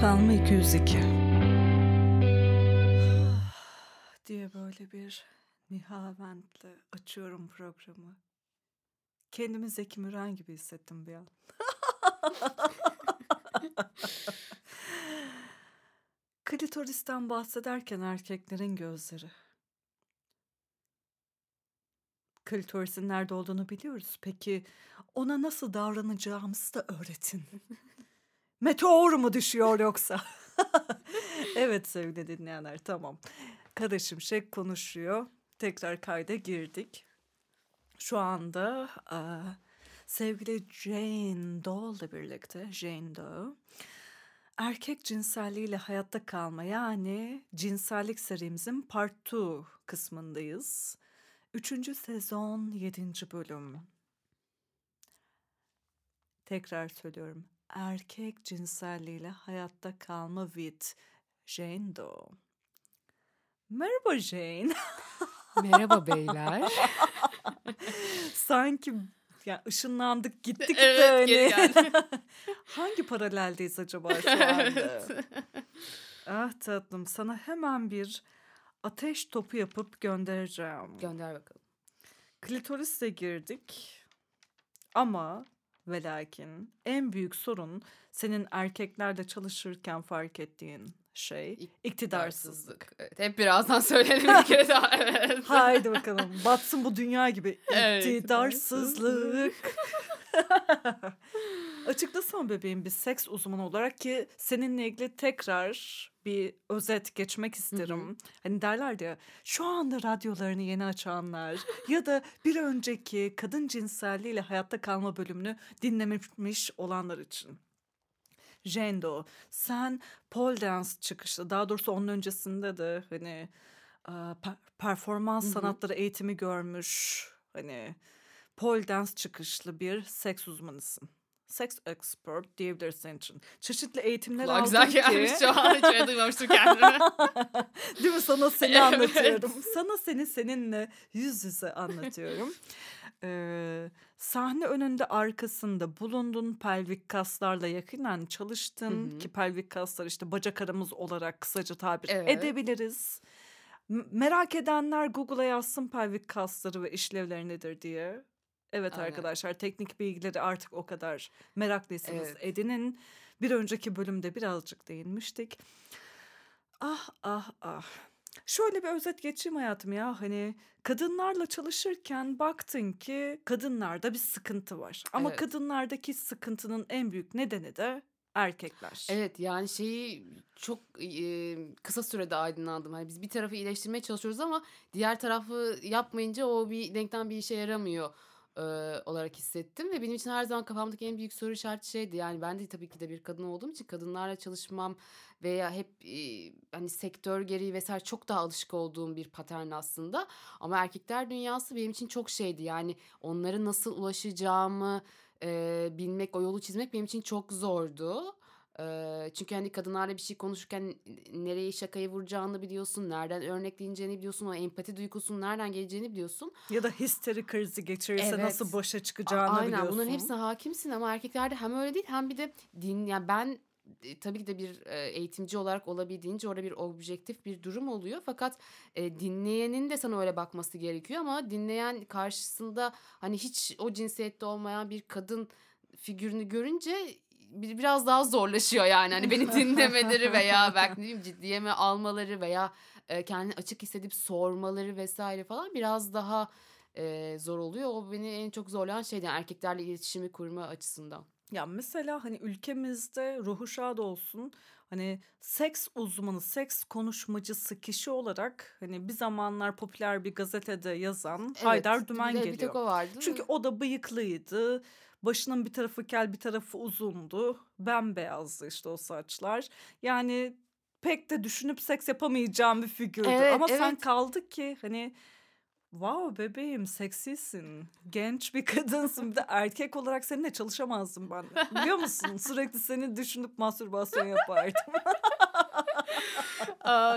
Kalma 202. diye böyle bir nihaventle açıyorum programı. Kendimi Zeki Müren gibi hissettim bir an. Klitoristen bahsederken erkeklerin gözleri. Klitorisin nerede olduğunu biliyoruz. Peki ona nasıl davranacağımızı da öğretin. Meteor mu düşüyor yoksa? evet sevgili dinleyenler tamam. Kadı Şimşek konuşuyor. Tekrar kayda girdik. Şu anda e, sevgili Jane Doe ile birlikte Jane Doe erkek cinselliğiyle hayatta kalma yani cinsellik serimizin part 2 kısmındayız. Üçüncü sezon yedinci bölüm. Tekrar söylüyorum. Erkek cinselliğiyle hayatta kalma with Jane Doe. Merhaba Jane. Merhaba beyler. Sanki ya ışınlandık gittik Evet, de hani. Hangi paraleldeyiz acaba şu anda? Ah tatlım sana hemen bir ateş topu yapıp göndereceğim. Gönder bakalım. Klitoris'e girdik ama ve lakin en büyük sorun senin erkeklerle çalışırken fark ettiğin şey iktidarsızlık. Evet, hep birazdan söyleyelim bir kere daha. Evet. Haydi bakalım batsın bu dünya gibi Evet, iktidarsızlık. Açıklasana bebeğim bir seks uzmanı olarak ki seninle ilgili tekrar bir özet geçmek isterim. Hani derler ya şu anda radyolarını yeni açanlar ya da bir önceki kadın cinselliğiyle hayatta kalma bölümünü dinlememiş olanlar için. Jendo, sen pole dance çıkışlı, daha doğrusu onun öncesinde de hani per- performans Hı hı. sanatları eğitimi görmüş, hani pole dance çıkışlı bir seks uzmanısın. Sex expert diyebiliriz senin için. Çeşitli eğitimler Kulağa aldın güzel ki. gelmiş şu an. Hiç öyle duymamıştım kendimi. Değil mi? Sana seni Evet. anlatıyorum. Sana seni seninle yüz yüze anlatıyorum. Ee, sahne önünde arkasında bulundun pelvik kaslarla yakinen çalıştın Hı hı. ki pelvik kaslar işte bacak aramız olarak kısaca tabir Evet. edebiliriz. M- merak edenler Google'a yazsın pelvik kasları ve işlevleri nedir diye. Evet Aynen. arkadaşlar teknik bilgileri artık o kadar meraklıysanız Evet. edinin. Bir önceki bölümde birazcık değinmiştik. Ah ah ah. Şöyle bir özet geçeyim hayatım ya. Hani kadınlarla çalışırken baktın ki kadınlarda bir sıkıntı var. Ama Evet. kadınlardaki sıkıntının en büyük nedeni de erkekler. Evet yani şeyi çok e, kısa sürede aydınlandım. Hani biz bir tarafı iyileştirmeye çalışıyoruz ama diğer tarafı yapmayınca o bir denklem bir işe yaramıyor e, olarak hissettim. Ve benim için her zaman kafamdaki en büyük soru işareti şeydi. Yani ben de tabii ki de bir kadın olduğum için kadınlarla çalışmam veya hep e, hani sektör gereği vesaire çok daha alışık olduğum bir patern aslında. Ama erkekler dünyası benim için çok şeydi. Yani onlara nasıl ulaşacağımı e, bilmek, o yolu çizmek benim için çok zordu. Çünkü hani kadınlarla bir şey konuşurken nereye şakayı vuracağını biliyorsun, nereden örnekleyeceğini biliyorsun, o empati duygusunun nereden geleceğini biliyorsun. Ya da histeri krizi geçirirse Evet. nasıl başa A- çıkacağını Aynen biliyorsun. bunların hepsine hakimsin ama erkeklerde hem öyle değil hem bir de din yani ben e, tabii ki de bir e, eğitimci olarak olabildiğince orada bir objektif bir durum oluyor. Fakat e, dinleyenin de sana öyle bakması gerekiyor ama dinleyen karşısında hani hiç o cinsiyette olmayan bir kadın figürünü görünce biraz daha zorlaşıyor yani. Hani beni dinlemeleri veya belki ne bileyim ciddiye mi almaları veya e, kendini açık hissedip sormaları vesaire falan biraz daha e, zor oluyor. O beni en çok zorlayan şeydi yani erkeklerle iletişimi kurma açısından. Ya mesela hani ülkemizde ruhu şad olsun hani seks uzmanı, seks konuşmacısı kişi olarak hani bir zamanlar popüler bir gazetede yazan Haydar Evet, Dümen bir de bir geliyor. tek o vardı. Çünkü o da bıyıklıydı. Başının bir tarafı kel bir tarafı uzundu. Bembeyazdı işte o saçlar. Yani pek de düşünüp seks yapamayacağım bir figürdü. Evet, Ama sen evet. kaldı ki hani Wow bebeğim seksisin. Genç bir kadınsın. Bir de erkek olarak seninle çalışamazdım ben. Biliyor musun? Sürekli seni düşünüp mastürbasyon yapardım.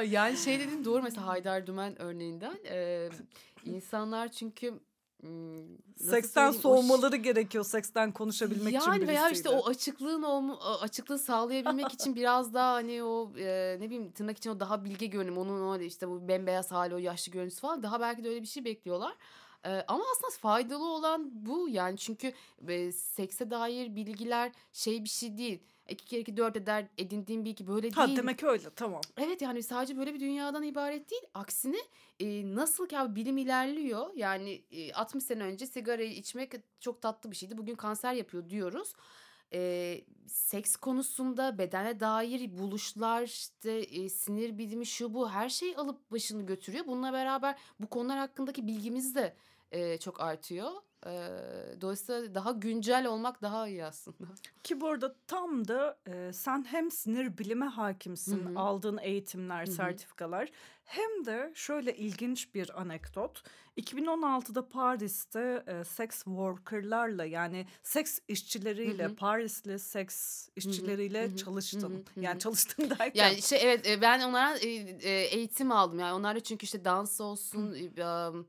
Yani şey dediğin doğru mesela Haydar Dümen örneğinden. Ee, insanlar çünkü nasıl Seksten söyleyeyim, o soğumaları gerekiyor seksten konuşabilmek için Yani veya, işte, o açıklığın a açıklığı sağlayabilmek için biraz daha, hani, o, eee, ne bileyim, tırnak içinde o daha bilge görünüm, onun o, işte, bu bembeyaz hâli, o yaşlı görüntüsü falan daha belki de öyle bir şey bekliyorlar. Eee, ama aslında faydalı olan bu. Yani çünkü, eee, sekse dair bilgiler şey bir şey değil. 2 kere 2 4 eder, edindiğin bilgi böyle Ha, değil. demek öyle, tamam. Evet, yani sadece böyle bir dünyadan ibaret değil. Aksine, eee, nasıl ki abi bilim ilerliyor, yani, eee, 60 sene önce sigarayı içmek çok tatlı bir şeydi, bugün kanser yapıyor diyoruz. Eee, seks konusunda bedene dair buluşlar, işte, eee, sinir bilimi, şu bu her şey alıp başını götürüyor. Bununla beraber bu konular hakkındaki bilgimiz de, eee, çok artıyor. Eee, dolayısıyla daha güncel olmak daha iyi aslında. Ki bu arada tam da, eee, sen hem sinir bilime Hı hâkimsin, hı. aldığın eğitimler, Hı hı. sertifikalar hem de şöyle ilginç bir anekdot. 2016'da Paris'te, eee, sex worker'larla yani seks işçileriyle, hı. Parisli seks işçileriyle hı. Hı çalıştın. hı. Hı Yani çalıştın derken Yani, şey, evet, ben onlara, eğitim aldım. Yani onlarla çünkü, işte, dans olsun, amm,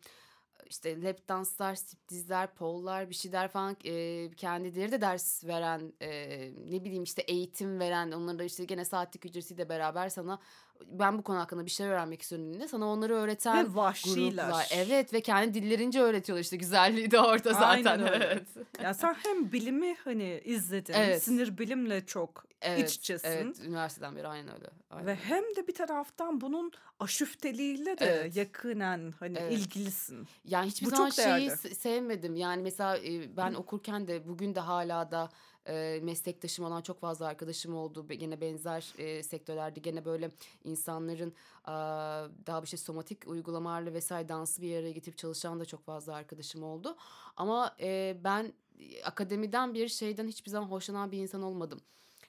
işte, lap danslar, striptizler, pole'lar, bir şeyler falan, eee, kendileri de ders veren, eee, ne bileyim, işte, eğitim veren, onların da, işte, gene saatlik ücretiyle beraber sana ben bu konu hakkında bir şeyler öğrenmek istiyorum dediğinde sana onları öğreten Ve gruplar. vahşiler. Evet ve kendi dillerince öğretiyorlar, işte, güzelliği de orada zaten. Aynen öyle. Evet. Ya, sen hem bilimi, hani, izledin, Evet. sinir bilimle çok iç Evet, içesin evet. Üniversiteden beri aynen öyle. ve Aynen öyle. hem de bir taraftan bunun aşüfteliğiyle de Evet. yakinen, hani, Evet. ilgilisin. Yani, hiçbir Bu zaman çok şeyi değerli. sevmedim. Yani, mesela, ben okurken de bugün de hâlâ da, eee, meslektaşım olan çok fazla arkadaşım oldu. Gene benzer, eee, sektörlerde gene böyle insanların, aaa, daha, işte, somatik uygulamalarla vs. dansı bir araya getirip çalışan da çok fazla arkadaşım oldu. Ama, eee, ben, eee, akademiden bir şeyden hiçbir zaman hoşlanan bir insan olmadım.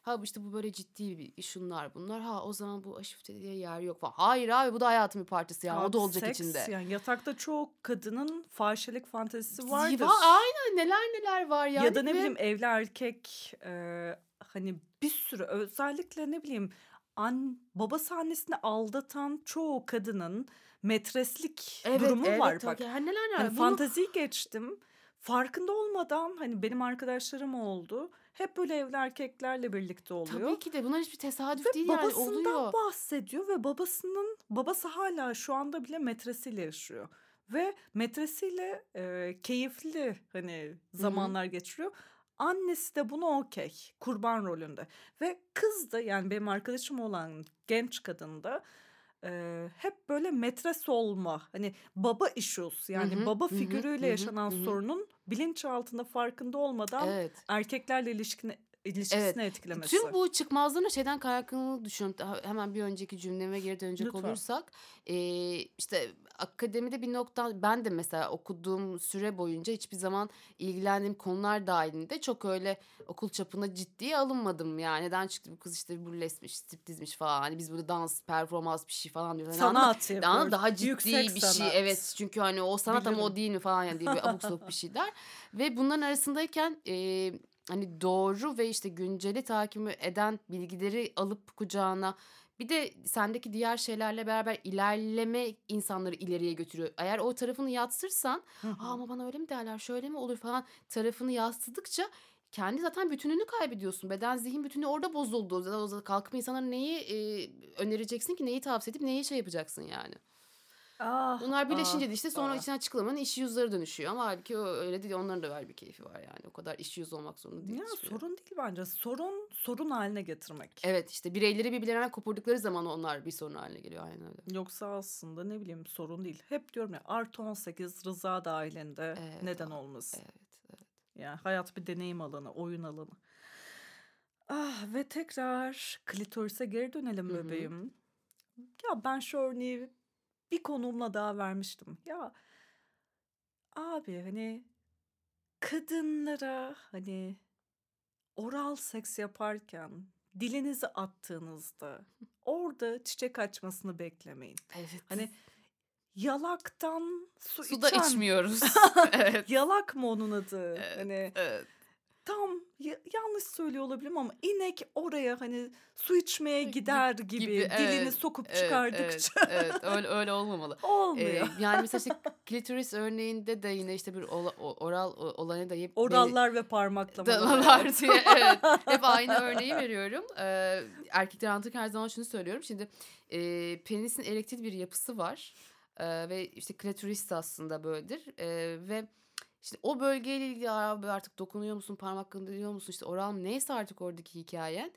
Ha, işte, bu böyle ciddi bir şunlar bunlar. Ha, o zaman bu aşufteliğe yer yok falan. Hayır abi bu da hayatın bir parçası yani. O da olacak seks, içinde. yani, yatakta çoğu kadının fahişelik fantezisi Va vardır. aynen neler neler var Ya yani da ne ve bileyim evli erkek, eee, hani, bir sürü özellikle ne bileyim an babası annesini aldatan çoğu kadının metreslik Evet, durumu var evet. bak. Ya neler Hani, neler. Bunu fanteziyi geçtim. Farkında olmadan, hani, benim arkadaşlarım oldu. Hep böyle evli erkeklerle birlikte oluyor. Tabii ki de bunlar hiçbir tesadüf Ve değil yani babasından oluyor. bahsediyor ve babasının babası hâlâ şu anda bile metresiyle yaşıyor ve metresiyle, eee, keyifli, hani, zamanlar geçiriyor. Annesi de buna okay, kurban rolünde ve kız da, yani, benim arkadaşım olan genç kadın da, eee, hep böyle metres olma, hani, baba issues yani hı. baba figürüyle Hı hı. yaşanan Hı hı. sorunun bilinçaltında farkında olmadan Evet. erkeklerle ilişkine Evet. ilişkisini etkilemesi. Tüm bu çıkmazların şeyden kaynaklandığını düşünüyorum. Hemen bir önceki cümleme geri dönecek Lütfen. olursak, eee, işte, akademide bir nokta ben de mesela okuduğum süre boyunca hiçbir zaman ilgilendiğim konular dâhilinde çok öyle okul çapında ciddiye alınmadım. Yani neden çıktı bu kız, işte, burleskmiş, striptizmiş falan. Hani, biz burada dans, performans bir şey falan diyoruz. Hani? Sanat yapıyoruz. Daha ciddi Yüksek bir şey. sanat. Evet, çünkü, hani, o sanat ama o Bilirim. değil mi falan yani diye böyle abuk sabuk bir şeyler ve bunların arasındayken, eee, hani, doğru ve, işte, günceli takip eden bilgileri alıp kucağına bir de sendeki diğer şeylerle beraber ilerleme insanları ileriye götürüyor. Eğer o tarafını yadsırsan, Hı "A, hı. ama bana öyle mi derler, şöyle mi olur?" falan tarafını yadsıdıkça kendi zaten bütününü kaybediyorsun. Beden zihin bütünü orada bozuldu. O za kalkıp insanlara neyi, eee, önereceksin ki? Neyi tavsiye edip neyi şey yapacaksın yani? Ah, Bunlar birleşince ah, de, işte, sonra ah. içinden çıkılamayan issue dönüşüyor ama hâlbuki o öyle değil. Onların da ayrı bir keyfi var yani. O kadar issue olmak zorunda değil Ya, sorun değil bence. Sorun, sorun hâline getirmek. Evet, işte, bireyleri birbirlerinden kopurdukları zaman onlar bir sorun hâline geliyor. Aynen öyle. Yoksa aslında ne bileyim sorun değil. Hep diyorum ya +18 rıza dâhilinde Evet, neden olmasın? evet, evet. Yani hayat bir deneyim alanı, oyun alanı. Ah, ve tekrar klitorise geri dönelim Hı hı. bebeğim. Ya, ben şu örneği bir konuğumla daha vermiştim. Ya abi, hani, kadınlara, hani, oral seks yaparken dilinizi attığınızda orada çiçek açmasını beklemeyin. Evet. Hani, yalaktan su Su da içen içmiyoruz. Evet. Yalak mı onun adı? Evet, Hani, evet. tam ya- yanlış söylüyor olabilirim ama inek oraya hani su içmeye gider gibi, gibi, dilini evet, sokup Evet, çıkardıkça evet, evet. Öyle, öyle olmamalı. Ee, olmuyor. yani mesela işte klitoris örneğinde de yine işte bir ola- oral olanı da hep Orallar ve parmaklamalar. Evet. diye evet. Hep aynı örneği veriyorum. Ee, erkekler anlatırken her zaman şunu söylüyorum. Şimdi e, penisin erektil bir yapısı var. Ee, ve işte klitoris aslında böyledir. Ee, ve işte o bölgeyle ilgili abi artık dokunuyor musun, parmaklandırıyor musun, işte oral neyse artık oradaki hikayen.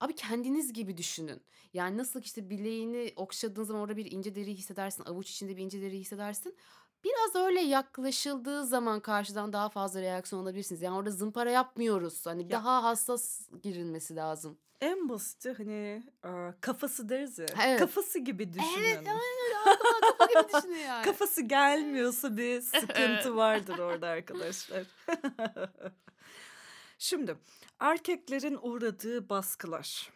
Abi kendiniz gibi düşünün. Yani nasıl işte bileğini okşadığın zaman orada bir ince deri hissedersin. Avuç içinde bir ince deri hissedersin. Biraz öyle yaklaşıldığı zaman karşıdan daha fazla reaksiyon alabilirsiniz. Yani orada zımpara yapmıyoruz. Hani Ya- daha hassas girilmesi lazım. En basiti hani e, kafası deriz ya. Evet. Kafası gibi düşünün. Evet, aynen öyle. Kafa gibi düşünün yani. Kafası gelmiyorsa bir sıkıntı vardır orada arkadaşlar. Şimdi erkeklerin uğradığı baskılar.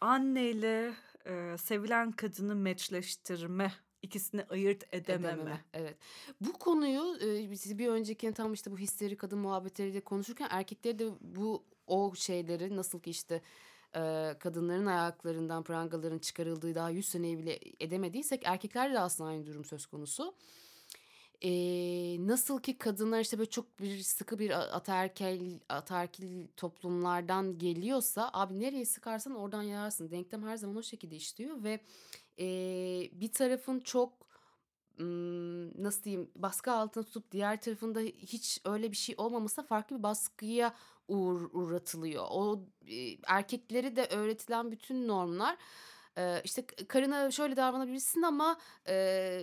Anneyle e, sevilen kadını meçleştirme, ikisini ayırt edememe. Edememe, Evet. Bu konuyu e, bir önceki tam işte bu histeri kadın muhabbetleriyle konuşurken erkekleri de bu o şeyleri nasıl ki işte e, kadınların ayaklarından prangaların çıkarıldığı daha 100 seneyi bile edemediysek erkeklerde de aslında aynı durum söz konusu. E, nasıl ki kadınlar işte böyle çok bir sıkı bir ataerkil, ataerkil toplumlardan geliyorsa abi nereye sıkarsan oradan yararsın. Denklem her zaman o şekilde işliyor ve e, bir tarafın çok nasıl diyeyim baskı altında tutup diğer tarafında hiç öyle bir şey olmaması farklı bir baskıya uğr- uğratılıyor. O e, erkekleri de öğretilen bütün normlar e, işte karına şöyle davranabilirsin ama e,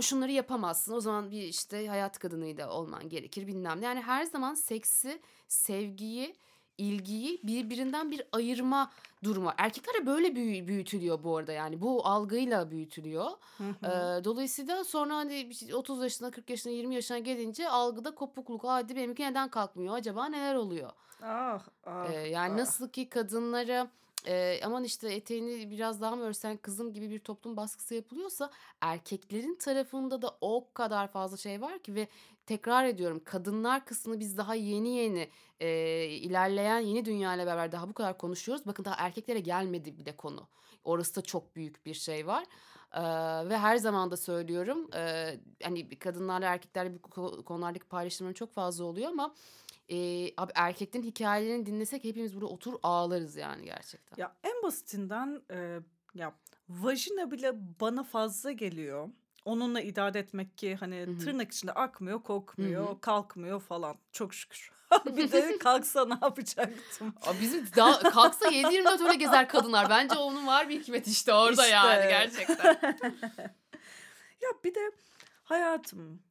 şunları yapamazsın. O zaman bir işte hayat kadınıyla olman gerekir bilmem ne. Yani her zaman seksi, sevgiyi, ilgiyi birbirinden bir ayırma durumu. var. Erkekler de böyle büyü- büyütülüyor bu arada yani bu algıyla büyütülüyor. Hı hı. Ee, dolayısıyla sonra hani bir şey- 30 yaşına 40 yaşına 20 yaşına gelince algıda kopukluk hadi benimki neden kalkmıyor acaba neler oluyor? ah, ah, Ee, yani ah. nasıl ki kadınlara e, aman işte eteğini biraz daha mı örsen kızım gibi bir toplum baskısı yapılıyorsa erkeklerin tarafında da o kadar fazla şey var ki ve tekrar ediyorum kadınlar kısmını biz daha yeni yeni e, ilerleyen yeni dünya ile beraber daha bu kadar konuşuyoruz. Bakın daha erkeklere gelmedi bile konu. Orası da çok büyük bir şey var. Ee, ve her zaman da söylüyorum e, hani kadınlarla erkeklerle bu ko- konulardaki paylaşımların çok fazla oluyor ama e, abi erkeklerin hikayelerini dinlesek hepimiz burada otur ağlarız yani gerçekten. Ya en basitinden e, ya vajina bile bana fazla geliyor. Onunla idare etmek ki hani Hı hı. tırnak içinde akmıyor, kokmuyor, Hı hı. kalkmıyor falan. Çok şükür. bir de kalksa ne yapacaktım? Abi bizim daha kalksa 7-24 öyle gezer kadınlar. Bence onun var bir hikmet işte orada yani İşte. gerçekten. Ya bir de hayatım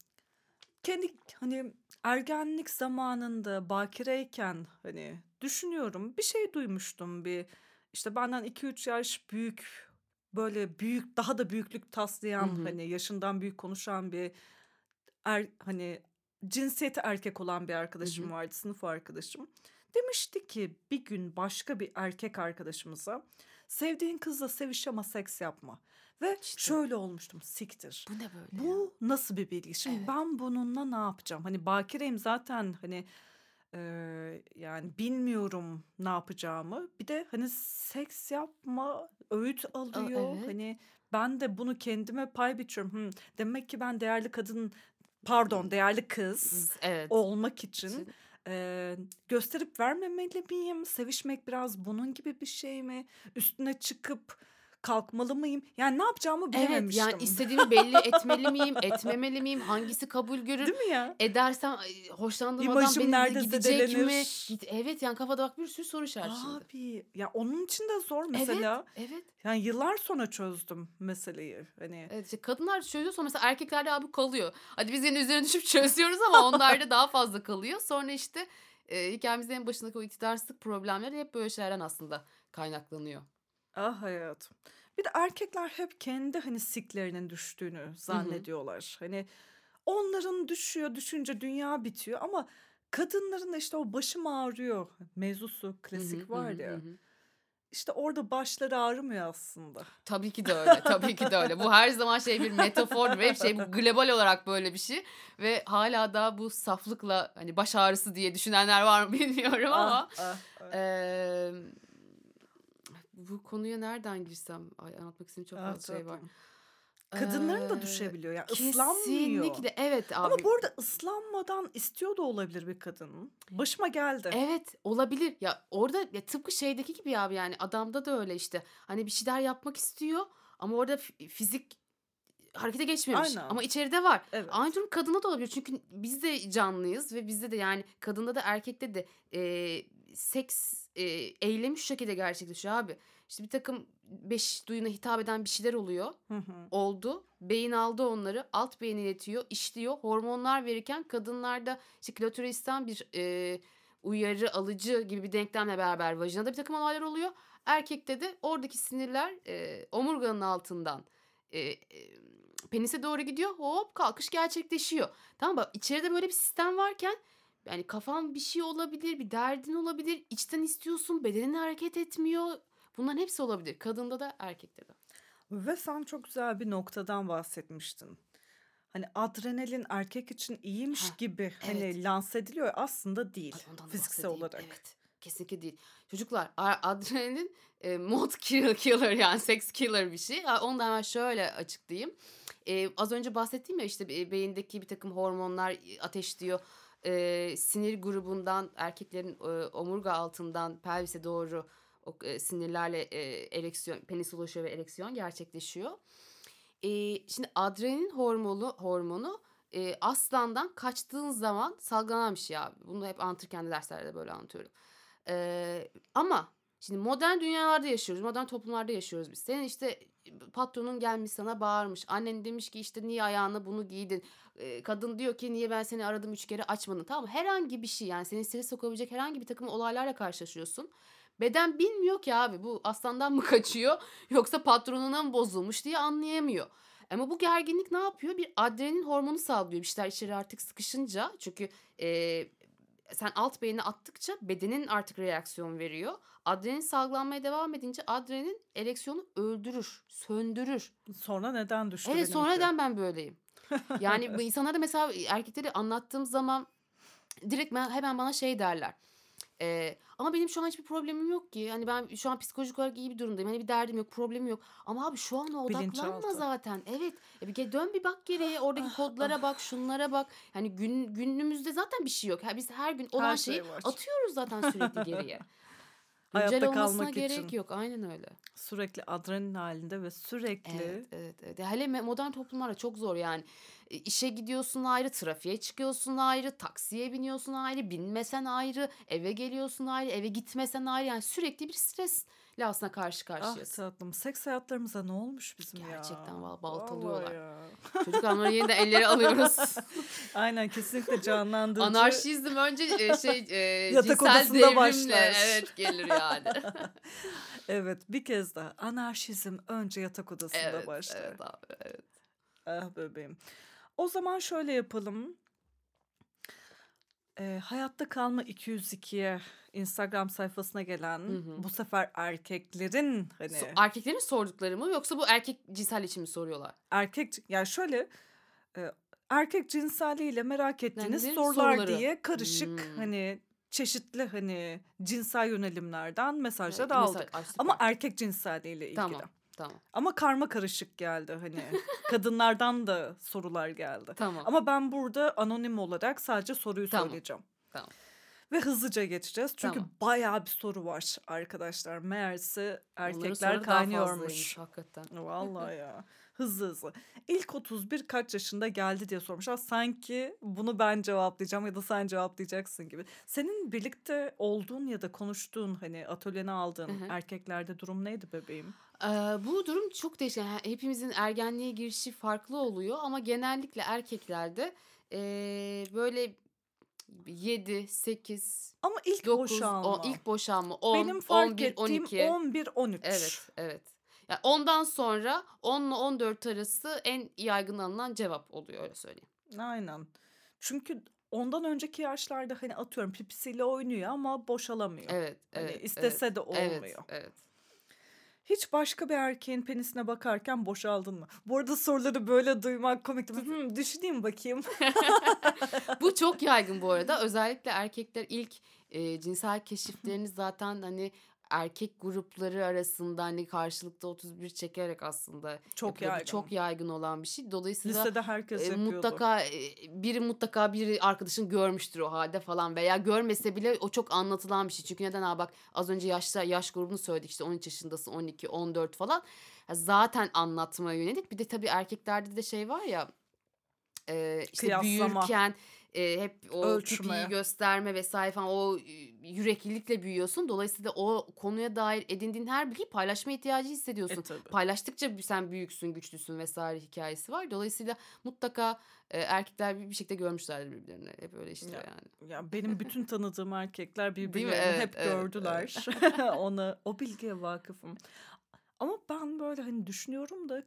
kendi hani ergenlik zamanında bakireyken hani düşünüyorum bir şey duymuştum bir işte benden 2-3 yaş büyük böyle büyük daha da büyüklük taslayan Hı hı. hani yaşından büyük konuşan bir er, hani cinsiyeti erkek olan bir arkadaşım hı. vardı sınıf arkadaşım. Demişti ki bir gün başka bir erkek arkadaşımıza sevdiğin kızla seviş ama seks yapma. Ve İşte. şöyle olmuştum siktir. Bu ne böyle ya? Bu nasıl bir bilgi? Şimdi Evet. ben bununla ne yapacağım? Hani bakireyim zaten hani eee, yani bilmiyorum ne yapacağımı. Bir de hani seks yapma öğüt alıyor. evet. Hani ben de bunu kendime pay biçiyorum. Hmm, demek ki ben değerli kadın pardon değerli kız Evet. olmak için Için- eee, gösterip vermemeli miyim? Sevişmek biraz bunun gibi bir şey mi? Üstüne çıkıp kalkmalı mıyım? Yani ne yapacağımı Evet bilememiştim. yani istediğimi belli etmeli miyim, etmemeli miyim, hangisi kabul görür? Değil mi ya? Edersem hoşlandığım adam İmajım beni nerede gidecek mi? zedelenir? Git, evet yani kafada bak bir sürü soru işareti. Abi ya onun için de zor Evet, mesela. evet. Yani yıllar sonra çözdüm meseleyi. Hani Evet işte kadınlar çözüyor sonra mesela erkeklerde abi kalıyor. Hadi biz yine üzerine düşüp çözüyoruz ama onlarda daha fazla kalıyor. Sonra işte e, hikayemizin en başındaki o iktidarsızlık problemleri hep böyle şeylerden aslında kaynaklanıyor. Ah hayatım. Bir de erkekler hep kendi hani siklerinin düştüğünü zannediyorlar. Hani onların düşüyor, düşünce dünya bitiyor ama kadınların da işte o başım ağrıyor mevzusu Hı hı, klasik hı var ya. hı hı. işte orada başları ağrımıyor aslında. Tabii ki de öyle. Tabii ki de öyle. Bu her zaman şey bir metafor ve şey bu global olarak böyle bir şey ve hala da bu saflıkla hani baş ağrısı diye düşünenler var mı bilmiyorum ama Ah, ah, ah. eee, bu konuya nereden girsem ay anlatmak istediğim çok fazla şey var. Kadınların da Eee, düşebiliyor. Yani ıslanmıyor. Kesinlikle evet abi. Ama bu arada ıslanmadan istiyor da olabilir bir kadın. Başıma geldi. Evet olabilir. Ya orada ya tıpkı şeydeki gibi abi yani adamda da öyle işte. Hani bir şeyler yapmak istiyor ama orada fi- fizik harekete geçmemiş. Aynen. Ama içeride var. Evet. Aynı durum kadında da olabilir. Çünkü biz de canlıyız ve bizde de yani kadında da erkekte de e, seks e, eylemi şu şekilde gerçekleşiyor abi. İşte bir takım beş duyuna hitap eden bir şeyler oluyor. Hı hı. Oldu. Beyin aldı onları. Alt beyin iletiyor. işliyor. Hormonlar verirken kadınlarda işte klitoristen bir e, uyarı alıcı gibi bir denklemle beraber vajinada bir takım olaylar oluyor. Erkekte de oradaki sinirler e, omurganın altından e, e, penise doğru gidiyor. Hop kalkış gerçekleşiyor. Tamam bak içeride böyle bir sistem varken yani kafan bir şey olabilir, bir derdin olabilir. içten istiyorsun, bedenin hareket etmiyor. Bunların hepsi olabilir. Kadında da erkekte de. Ve sen çok güzel bir noktadan bahsetmiştin. Hani adrenalin erkek için iyiymiş Ha, gibi hani evet. lanse ediliyor aslında değil Ay, ondan fiziksel olarak. Evet. Kesinlikle değil. Çocuklar adrenalin e, mod kill- killer yani sex killer bir şey. Da hemen şöyle açıklayayım. E, az önce bahsettiğim ya işte be- beyindeki bir takım hormonlar e, ateşliyor. E, sinir grubundan erkeklerin e, omurga altından pelvise doğru o e, sinirlerle e, ereksiyon, penis ulaşıyor ve ereksiyon gerçekleşiyor. E, şimdi adrenalin hormonu hormonu e, aslandan kaçtığın zaman salgılanan bir şey abi. Bunu hep anlatırken de derslerde böyle anlatıyorum. E, ama şimdi modern dünyalarda yaşıyoruz. Modern toplumlarda yaşıyoruz biz. Senin işte patronun gelmiş sana bağırmış. Annen demiş ki işte niye ayağına bunu giydin. Kadın diyor ki niye ben seni aradım üç kere açmadın. Tamam? Herhangi bir şey yani seni strese sokabilecek herhangi bir takım olaylarla karşılaşıyorsun. Beden bilmiyor ki abi bu aslandan mı kaçıyor yoksa patronuna mı bozulmuş diye anlayamıyor. Ama bu gerginlik ne yapıyor? Bir adrenalin hormonu salgılıyor. Bir şeyler içeri artık sıkışınca. Çünkü e, sen alt beyni attıkça bedenin artık reaksiyon veriyor. Adrenalin salgılanmaya devam edince adrenalin ereksiyonu öldürür, söndürür. Sonra neden düştü Evet sonra benimki? neden ben böyleyim? Yani bu insanlara mesela erkekleri anlattığım zaman direkt hemen bana şey derler. Ee, ama benim şu an hiçbir problemim yok ki. Hani ben şu an psikolojik olarak iyi bir durumdayım. Hani bir derdim yok, problemim yok. Ama abi şu an odaklanma Bilinçaltı. zaten. Evet. E bir ge- dön bir bak geriye. Oradaki Ah, kodlara bak, şunlara bak. Yani gün günümüzde zaten bir şey yok. Ha, Biz her gün olan Her şeyi şey var. atıyoruz zaten sürekli geriye. Hayatta olmasına kalmak gerek için. yok. Aynen öyle. Sürekli adrenalin halinde ve sürekli Evet, evet, evet. Hele me- modern toplumlarda çok zor yani. E, İşe gidiyorsun ayrı, trafiğe çıkıyorsun ayrı, taksiye biniyorsun ayrı, binmesen ayrı, eve geliyorsun ayrı, eve gitmesen ayrı. Yani sürekli bir stresle aslında karşı ah karşıyasın. tatlım seks hayatlarımıza ne olmuş bizim ya? Gerçekten val- baltalıyorlar. ya. Çocuklar bunları yeniden ellere alıyoruz. Aynen kesinlikle canlandırıcı. Anarşizm önce e, şey e, Yatak cinsel odasında devrimle başlar. evet gelir yani. Evet bir kez daha anarşizm önce yatak odasında evet, başlar. evet abi, evet. Ah bebeğim. O zaman şöyle yapalım. Ee, hayatta kalma 202'ye Instagram sayfasına gelen Hı bu sefer erkeklerin hani So- erkeklerin sordukları mı yoksa bu erkek cinsel için mi soruyorlar? erkek yani şöyle e, erkek cinselliğiyle merak ettiğiniz Yani sorular soruları. diye karışık Hmm. hani çeşitli hani cinsel yönelimlerden mesajlar Mesaj- aldık. Ay, süper. Ama erkek cinselliğiyle ilgili. Tamam. Tamam. Ama karma karışık geldi hani. Kadınlardan da sorular geldi. Tamam. Ama ben burada anonim olarak sadece soruyu Tamam. söyleyeceğim. Tamam. Ve hızlıca geçeceğiz. Çünkü Tamam. bayağı bir soru var arkadaşlar. Meğerse erkekler kaynıyormuş. hakikaten. Vallahi ya. Hızlı hızlı. İlk 31 kaç yaşında geldi diye sormuşlar. Sanki bunu ben cevaplayacağım ya da sen cevaplayacaksın gibi. Senin birlikte olduğun ya da konuştuğun hani atölyene aldığın erkeklerde durum neydi bebeğim? Ee, bu durum çok değişik. Yani hepimizin ergenliğe girişi farklı oluyor ama genellikle erkeklerde ee, böyle 7, 8, Ama ilk 9, boşanma. o ilk boşanma 10, Benim fark 11, ettiğim 12. 11-13. Evet, evet. Yani ondan sonra 10 ile 14 arası en yaygın alınan cevap oluyor öyle söyleyeyim. Aynen. Çünkü ondan önceki yaşlarda hani atıyorum pipisiyle oynuyor ama boşalamıyor. Evet, Hani evet. istese evet, de evet, olmuyor. Evet. Hiç başka bir erkeğin penisine bakarken boşaldın mı? Bu arada soruları böyle duymak komik. Hmm, düşüneyim bakayım. Bu çok yaygın bu arada. Özellikle erkekler ilk e, cinsel keşiflerini zaten hani erkek grupları arasında hani karşılıklı 31 çekerek aslında Çok yapıyordu. yaygın. Çok yaygın olan bir şey. Dolayısıyla Lisede herkes e, yapıyordu. mutlaka e, biri mutlaka bir arkadaşın görmüştür o halde falan veya görmese bile o çok anlatılan bir şey. Çünkü neden ha bak az önce yaşta yaş grubunu söyledik işte 13 yaşındasın 12 14 falan. Zaten anlatmaya yönelik. Bir de tabii erkeklerde de şey var ya e, işte Kıyaslama. büyürken e, hep o Ölçme. pipiyi gösterme vesaire falan o yüreklilikle büyüyorsun. Dolayısıyla o konuya dair edindiğin her bilgiyi paylaşma ihtiyacı hissediyorsun. E, tabii. Paylaştıkça sen büyüksün, güçlüsün vesaire hikayesi var. Dolayısıyla mutlaka e, erkekler bir, şekilde görmüşlerdir birbirlerini. Hep öyle işte Ya, yani. Ya benim bütün tanıdığım erkekler birbirlerini Evet, hep evet, gördüler. Onu o bilgiye vakıfım. Ama ben böyle hani düşünüyorum da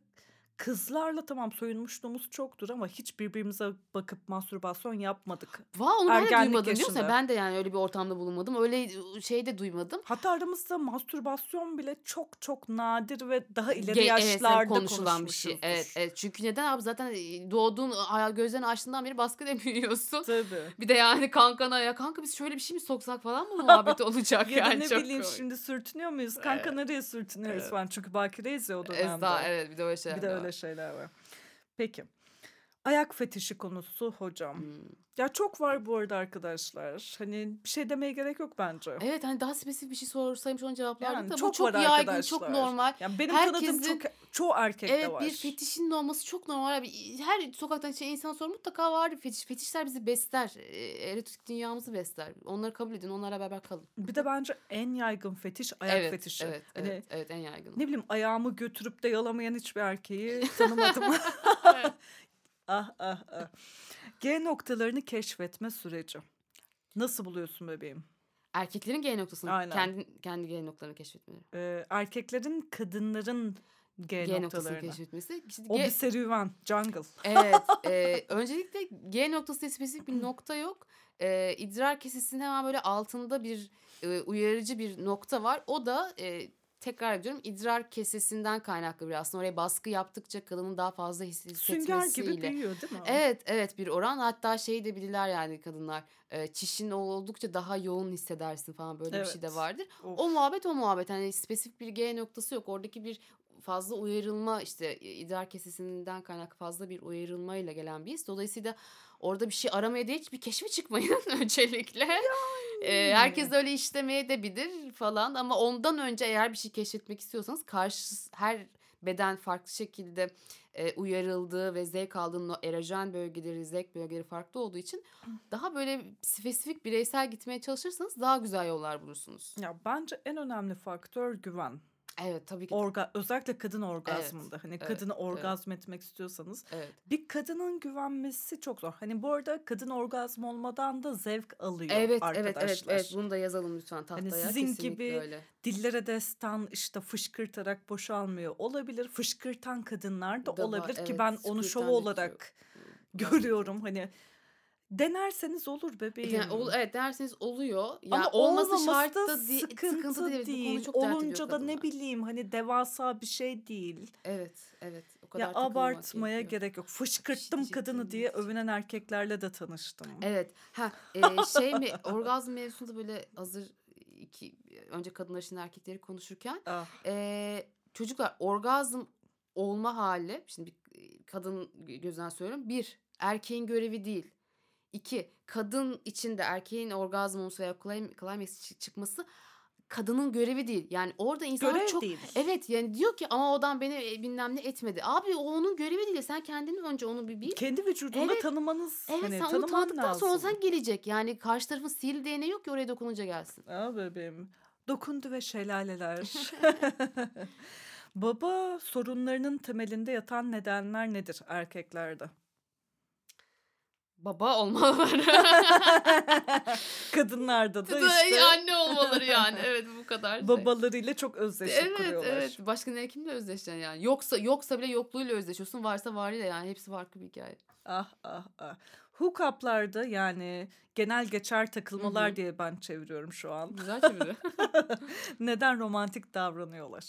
kızlarla tamam soyunmuşluğumuz çoktur ama hiç birbirimize bakıp mastürbasyon yapmadık. Va onu ben de duymadım yaşında. Ben de yani öyle bir ortamda bulunmadım. Öyle şey de duymadım. Hatta aramızda mastürbasyon bile çok çok nadir ve daha ileri Ge- evet, yaşlarda konuşulan bir şey. Evet, evet. Çünkü neden abi zaten doğduğun gözlerini açtığından beri baskıyla büyüyorsun. Tabii. Bir de yani kankana ya kanka biz şöyle bir şey mi soksak falan mı muhabbeti olacak Ya yani ne çok bileyim komik. şimdi sürtünüyor muyuz? Kanka nereye sürtünüyoruz Evet. falan. Çünkü bakireyiz ya o dönemde. Esra evet bir de öyle şeyler Bir de var. Şeyler var. Peki. Ayak fetişi konusu hocam. Hmm. Ya çok var bu arada arkadaşlar. Hani bir şey demeye gerek yok bence. Evet hani daha spesifik bir şey sorsaymış onu cevaplardık Yani da çok bu çok var yaygın, arkadaşlar. çok normal. Yani benim tanıdığım Herkesin- çok çoğu erkekte Evet var. bir fetişin olması çok normal. Abi. Her sokaktan şey insan sor mutlaka var bir fetiş. Fetişler bizi besler. E, Erotik dünyamızı besler. Onları kabul edin. Onlarla beraber kalın. Bir de bence en yaygın fetiş ayak evet, fetişi. Evet, Hani evet, evet en yaygın. ne bileyim ayağımı götürüp de yalamayan hiçbir erkeği tanımadım. ah ah ah. G noktalarını keşfetme süreci. Nasıl buluyorsun bebeğim? Erkeklerin G noktasını, Aynen. kendi, kendi G noktalarını keşfetmeleri. Ee, erkeklerin kadınların G, G, noktasını noktalarını. keşfetmesi. İşte O G- bir serüven. Jungle. Evet. e, öncelikle G noktası diye spesifik bir nokta yok. E, idrar kesesinin hemen böyle altında bir e, uyarıcı bir nokta var. O da e, tekrar ediyorum idrar kesesinden kaynaklı bir aslında. Oraya baskı yaptıkça kadının daha fazla his- Sünger hissetmesiyle. gibi büyüyor değil mi? Evet evet bir oran hatta şey de bilirler yani kadınlar e, çişin oldukça daha yoğun hissedersin falan böyle bir şey de Evet. vardır. Of. O muhabbet o muhabbet hani spesifik bir G noktası yok oradaki bir fazla uyarılma işte idrar kesesinden kaynaklı fazla bir uyarılmayla gelen bir his. Dolayısıyla orada bir şey aramaya değil bir keşfe çıkmayın öncelikle. E, herkes öyle işlemeye de bilir falan ama ondan önce eğer bir şey keşfetmek istiyorsanız karşı her beden farklı şekilde e, uyarıldığı ve zevk aldığın o erojen bölgeleri, zevk bölgeleri farklı olduğu için daha böyle spesifik bireysel gitmeye çalışırsanız daha güzel yollar bulursunuz. Ya bence en önemli faktör güven. Evet tabii ki. Orga özellikle kadın orgazmında. Hani evet, kadını evet. orgazm etmek istiyorsanız evet. bir kadının güvenmesi çok zor. Hani bu arada kadın orgazm olmadan da zevk alıyor Evet, arkadaşlar. evet, evet, evet. Bunu da yazalım lütfen tahtaya. sizin Kesinlikle gibi öyle. Dillere destan işte fışkırtarak boşalmıyor olabilir. Fışkırtan kadınlar da, Da var, olabilir ki evet, ben onu şov olarak görüyorum. Hani denerseniz olur bebeğim. Yani, ol, evet derseniz oluyor. Yani Ama olması şart da di- sıkıntı, sıkıntı değil. değil. Konu Olunca da ne bileyim hani devasa bir şey değil. Evet, evet. O kadar Ya abartmaya gerekiyor. gerek yok. Fışkırttım Fışkırtın kadını diye evet. övünen erkeklerle de tanıştım. Evet. Ha, e, şey mi orgazm mevzusunda böyle hazır iki önce kadınlar şimdi erkekleri konuşurken Ah, e, çocuklar orgazm olma hali şimdi bir kadın gözünden söylüyorum. Bir erkeğin görevi değil. İki kadın içinde erkeğin orgazm olması veya climax climax çı- çıkması kadının görevi değil. Yani orada insanlar görev çok değil. Evet yani diyor ki ama o adam beni e, bilmem ne etmedi. Abi o onun görevi değil. Sen kendini önce onu bir bil. Kendi vücudunda Evet. tanımanız Evet hani sen onu tanıdıktan sonra lazım. sen gelecek. Yani karşı tarafın sihirli değneği yok ki oraya dokununca gelsin. Aa bebeğim. Dokundu ve şelaleler. Baba sorunlarının temelinde yatan nedenler nedir erkeklerde? Baba olmalıları. Kadınlarda da işte Anne olmaları yani. Evet bu kadar. şey. babalarıyla çok özdeşlik Evet kuruyorlar. evet. Başka ne kimle özdeşeceksin yani. Yoksa yoksa bile yokluğuyla özdeşiyorsun. Varsa varıyla yani. Hepsi farklı bir hikaye. Ah ah ah. Hookup'larda yani genel geçer takılmalar Hı hı. diye ben çeviriyorum şu an. Güzel çeviri. Neden romantik davranıyorlar?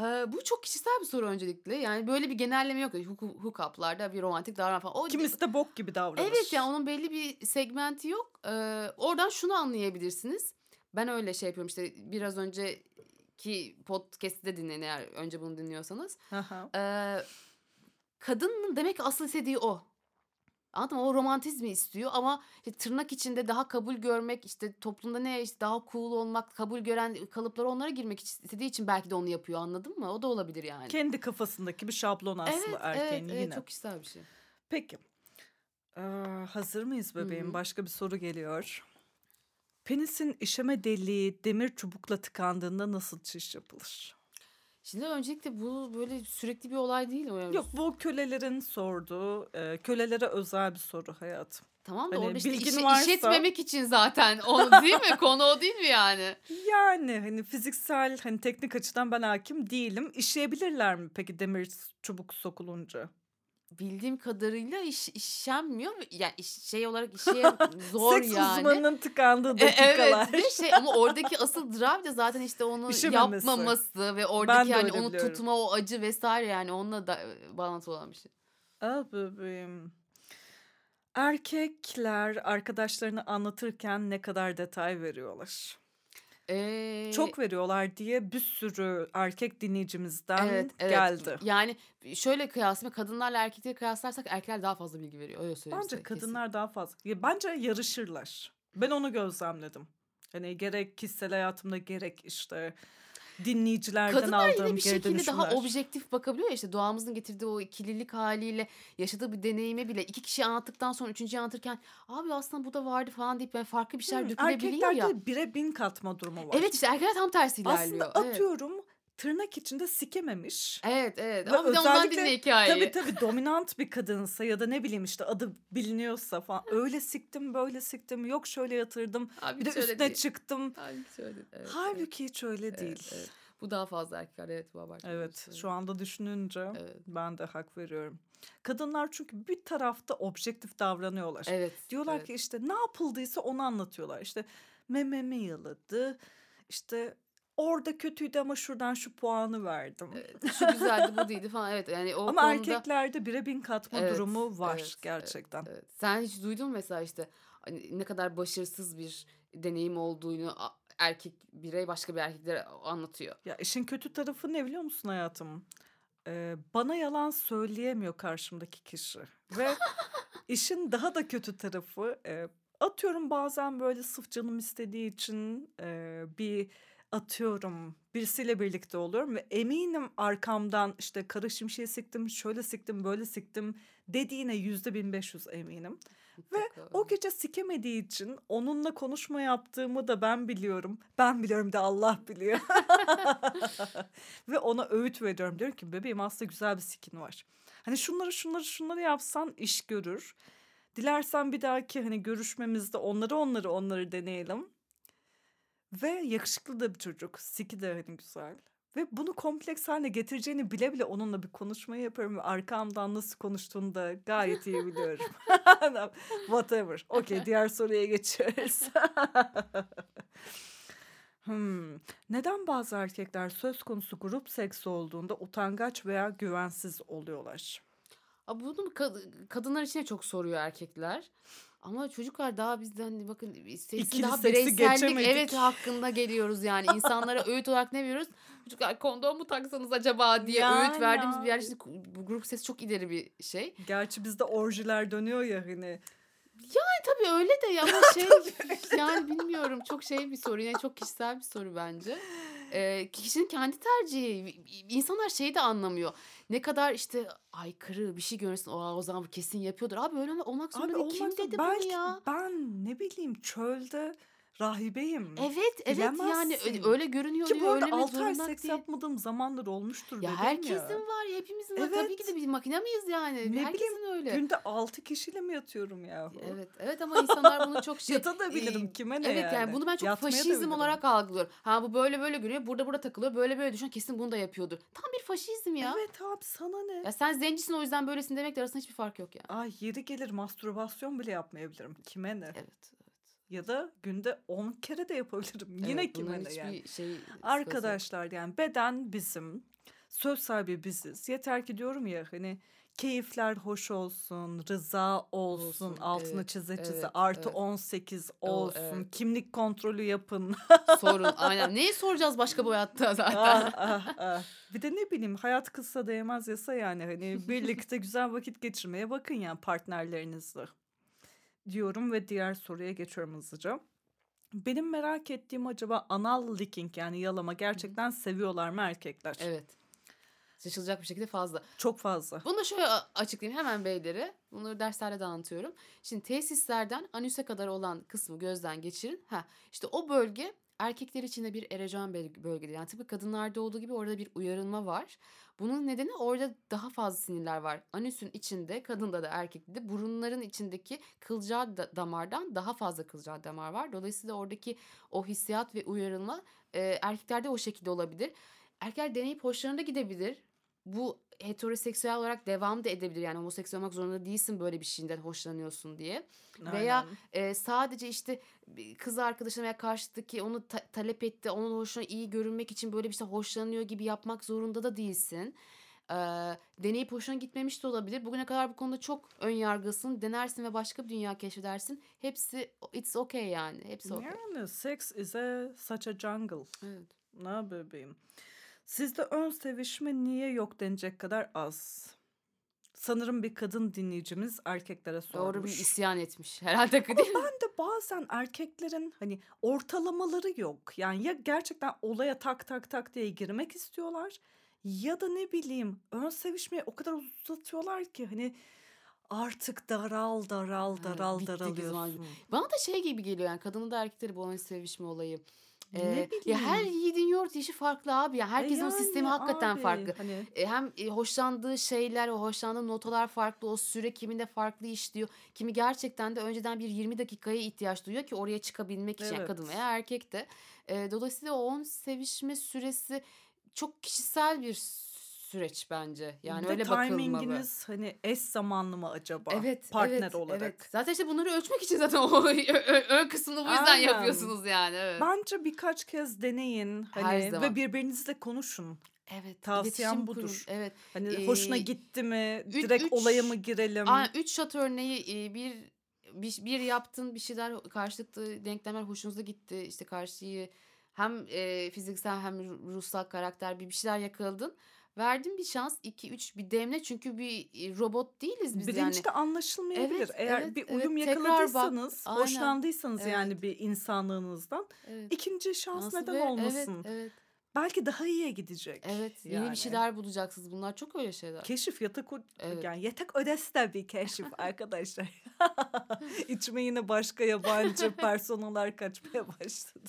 Eee, bu çok kişisel bir soru öncelikle. Yani böyle bir genelleme yok. Hook hook-up'larda bir romantik davranma falan. O Kimisi de bok gibi davranır. Evet yani onun belli bir segmenti yok. Eee, oradan şunu anlayabilirsiniz. Ben öyle şey yapıyorum işte biraz önceki podcast'i de dinleyin eğer önce bunu dinliyorsanız. Eee, kadının demek ki asıl istediği o. Anladın mı? O romantizmi istiyor ama işte tırnak içinde daha kabul görmek, işte toplumda ne işte daha cool olmak, kabul gören kalıplara onlara girmek istediği için belki de onu yapıyor. Anladın mı? O da olabilir yani. Kendi kafasındaki bir şablon aslında Evet, evet, erkeğin evet yine. çok kişisel bir şey. Peki. Ee, hazır mıyız bebeğim? hı. Başka bir soru geliyor. Penisin işeme deliği demir çubukla tıkandığında nasıl çiş yapılır? Şimdi öncelikle bu böyle sürekli bir olay değil. O yani Yok bu kölelerin sorduğu, e, kölelere özel bir soru hayatım. Tamam da Hani orada işte bilgin işe- varsa- işetmemek için zaten onu değil mi? Konu o değil mi yani? Yani hani fiziksel hani teknik açıdan ben hakim değilim. İşeyebilirler mi peki demir çubuk sokulunca? Bildiğim kadarıyla iş, işenmiyor. Yani iş, şey olarak işe zor Seks yani. uzmanının tıkandığı E, dakikalar. evet ve şey ama oradaki asıl drive de zaten işte onu yapmaması ve oradaki hani onu biliyorum. tutma o acı vesaire yani onunla da e, bağlantılı olan bir şey. Ah bebeğim. Erkekler arkadaşlarını anlatırken ne kadar detay veriyorlar? Ee, Çok veriyorlar diye bir sürü erkek dinleyicimizden evet, evet. geldi. Yani şöyle kıyaslayayım kadınlarla erkekleri kıyaslarsak erkekler daha fazla bilgi veriyor. Öyle söyleyeyim Bence size, kesin. kadınlar daha fazla. Ya bence yarışırlar. Ben onu gözlemledim. Hani gerek kişisel hayatımda gerek işte dinleyicilerden Kadınlar aldığım yine bir şekilde daha objektif bakabiliyor ya işte doğamızın getirdiği o ikililik haliyle yaşadığı bir deneyime bile iki kişi anlattıktan sonra üçüncüyü anlatırken abi aslında bu da vardı falan deyip yani farklı bir şeyler Hı, dökülebiliyor ya. Erkeklerde bire bin katma durumu var. Evet işte erkekler tam tersi ilerliyor. Aslında evet. atıyorum tırnak içinde sikememiş. Evet evet Ve ama bir ondan dinle hikayeyi. Tabii tabii dominant bir kadınsa ya da ne bileyim işte adı biliniyorsa falan öyle siktim böyle siktim yok şöyle yatırdım Abi bir de üstüne değil. çıktım. Hiç öyle değil. Evet, Halbuki hiç öyle evet, değil. evet. Bu daha fazla erkekler evet bu abartı. Evet şu anda düşününce Evet. ben de hak veriyorum. Kadınlar çünkü bir tarafta objektif davranıyorlar. Evet. Diyorlar evet. ki işte ne yapıldıysa onu anlatıyorlar. İşte mememi yaladı işte orada kötüydü ama şuradan şu puanı verdim. Evet, şu güzeldi bu değildi falan evet yani o Ama konuda erkeklerde bire bin katma Evet, durumu var evet, gerçekten. Evet. Sen hiç duydun mesela işte hani ne kadar başarısız bir deneyim olduğunu erkek birey başka bir erkeklere anlatıyor. Ya işin kötü tarafı ne biliyor musun hayatım? Ee, bana yalan söyleyemiyor karşımdaki kişi. Ve işin daha da kötü tarafı e, atıyorum bazen böyle sırf canım istediği için e, bir atıyorum birisiyle birlikte oluyorum ve eminim arkamdan işte kara şimşeği siktim, şöyle siktim, böyle siktim dediğine yüzde bin beş yüz eminim. Mutlaka. O gece sikemediği için onunla konuşma yaptığımı da ben biliyorum. Ben biliyorum da Allah biliyor. Ve ona öğüt veriyorum. Diyorum ki bebeğim aslında güzel bir sikin var. Hani şunları şunları şunları yapsan iş görür. Dilersen bir dahaki hani görüşmemizde onları onları onları deneyelim. Ve yakışıklı da bir çocuk. Siki de hani güzel. Ve bunu kompleks haline getireceğini bile bile onunla bir konuşmayı yapıyorum. Ve arkamdan nasıl konuştuğunu da gayet iyi biliyorum. Whatever. Okey diğer soruya geçiyoruz. hmm. Neden bazı erkekler söz konusu grup seksi olduğunda utangaç veya güvensiz oluyorlar? Bunu kad- kadınlar için de çok soruyor erkekler. Ama çocuklar daha bizden bakın seksi daha bireysellik evet hakkında geliyoruz yani insanlara öğüt olarak ne veriyoruz? Çocuklar kondom mu taksanız acaba diye Ya, öğüt verdiğimiz ya. bir yer şimdi bu grup sesi çok ileri bir şey. Gerçi bizde orjiler dönüyor ya hani. Tabii öyle de ya ama şey yani bilmiyorum çok şey bir soru yine çok kişisel bir soru bence. Ee, kişinin kendi tercihi. İnsanlar şeyi de anlamıyor. Ne kadar işte aykırı bir şey görürsün. O, o zaman bu kesin yapıyordur. Abi öyle olmak zorunda Abi değil. Kim dedi belki bunu ya? ben ne bileyim çölde rahibeyim. Evet evet yani Bilemezsin. öyle, görünüyor Ki bu arada Öyle mi 6 ay seks değil. yapmadığım zamanlar olmuştur Ya herkesin ya. var ya hepimizin var. Tabii ki Evet. de biz makine miyiz yani? Ne herkesin öyle. Günde 6 kişiyle mi yatıyorum ya? Evet evet ama insanlar bunu çok şey Yatabilirim e, kime ne Evet yani. yani bunu ben çok Yatmaya faşizm olarak algılıyorum. Ha bu böyle böyle görüyor. Burada burada takılıyor. Böyle böyle düşün kesin bunu da yapıyordur. Tam bir faşizm ya. Evet abi sana ne? Ya sen zencisin o yüzden böylesin demekle arasında hiçbir fark yok yani. Ay yeri gelir mastürbasyon bile yapmayabilirim. Kime ne? Evet. Ya da günde 10 kere de yapabilirim. Yine kime ne yani. şey. Arkadaşlar yani beden bizim. Söz sahibi biziz. Yeter ki diyorum ya hani keyifler hoş olsun, rıza olsun, Olsun, altını evet, çize çize evet, artı evet. 18 O, olsun, evet. kimlik kontrolü yapın. Sorun aynen. Neyi soracağız başka bu hayatta zaten? ah, ah, ah. Bir de ne bileyim hayat kısa değmez yasa yani hani birlikte güzel vakit geçirmeye bakın yani partnerlerinizle diyorum ve diğer soruya geçiyorum hızlıca. Benim merak ettiğim acaba anal licking yani yalama gerçekten seviyorlar mı erkekler? Evet. Şaşılacak bir şekilde fazla. Çok fazla. Bunu da şöyle açıklayayım hemen beylere. Bunları derslerde de anlatıyorum. Şimdi tesislerden anüse kadar olan kısmı gözden geçirin. Ha, işte o bölge erkekler için de bir böl- bölgedir. Yani tıpkı kadınlarda olduğu gibi orada bir uyarılma var. Bunun nedeni orada daha fazla sinirler var. Anüsün içinde kadında da erkekte de burunların içindeki kılcal da- damardan daha fazla kılcal damar var. Dolayısıyla oradaki o hissiyat ve uyarılma e, erkeklerde o şekilde olabilir. Erkekler deneyip hoşlarına gidebilir. Bu heteroseksüel olarak devam da edebilir. Yani homoseksüel olmak zorunda değilsin böyle bir şeyden hoşlanıyorsun diye. Veya Aynen. e, sadece işte kız arkadaşına veya karşıdaki onu ta- talep etti. Onun hoşuna iyi görünmek için böyle bir şey hoşlanıyor gibi yapmak zorunda da değilsin. Ee, deneyip hoşuna gitmemiş de olabilir. Bugüne kadar bu konuda çok ön yargısın. Denersin ve başka bir dünya keşfedersin. Hepsi it's okay yani. Hepsi okay. Yani sex is a such a jungle. Evet. Ne bebeğim. Sizde ön sevişme niye yok denecek kadar az. Sanırım bir kadın dinleyicimiz erkeklere sormuş. Doğru bir isyan etmiş. Herhalde değil mi? Ben de bazen erkeklerin hani ortalamaları yok. Yani ya gerçekten olaya tak tak tak diye girmek istiyorlar ya da ne bileyim ön sevişmeyi o kadar uzatıyorlar ki hani artık daral daral daral kızım daralıyorsun. Bana da şey gibi geliyor yani kadını da erkekleri bu oyun sevişme olayı. Ee, ya her yiğidin yoğurt işi farklı abi ya. E Herkesin o yani sistemi hakikaten abi, farklı. Hani E, hem e, hoşlandığı şeyler, o hoşlandığı notalar farklı. O süre kiminde farklı işliyor. Kimi gerçekten de önceden bir 20 dakikaya ihtiyaç duyuyor ki oraya çıkabilmek için. Yani Evet. kadın veya erkek de. E, dolayısıyla o on sevişme süresi çok kişisel bir süreç bence. Yani bir öyle bakılmalı. timinginiz hani eş zamanlı mı acaba? Evet, Partner evet, olarak. evet. Zaten işte bunları ölçmek için zaten o ön kısmını bu yüzden Aynen. yapıyorsunuz yani. Evet. Bence birkaç kez deneyin Her hani zaman. ve birbirinizle konuşun. Evet. Tavsiyem budur. kurun. Evet. Hani hoşuna Ee, gitti mi? üç- Direkt üç- olaya mı girelim? Aa, üç şat örneği bir bir, bir yaptın bir şeyler karşılıklı denklemler hoşunuza gitti. İşte karşıyı hem e, fiziksel hem ru- ruhsal karakter bir bir şeyler yakaladın. Verdin bir şans 2 3 bir demle çünkü bir e, robot değiliz biz yani. Bilinçte anlaşılmayabilir. Evet, Eğer evet, bir evet. uyum bak. yakaladıysanız, Aynen. hoşlandıysanız Evet. yani bir insanlığınızdan Evet. ikinci şans Nasıl neden ve- olmasın? Evet, evet. Belki daha iyiye gidecek. Evet, yeni yani. bir şeyler bulacaksınız. Bunlar çok öyle şeyler. Keşif yatak Evet. yani yatak odası da bir keşif arkadaşlar. İçime yine başka yabancı personalar kaçmaya başladı.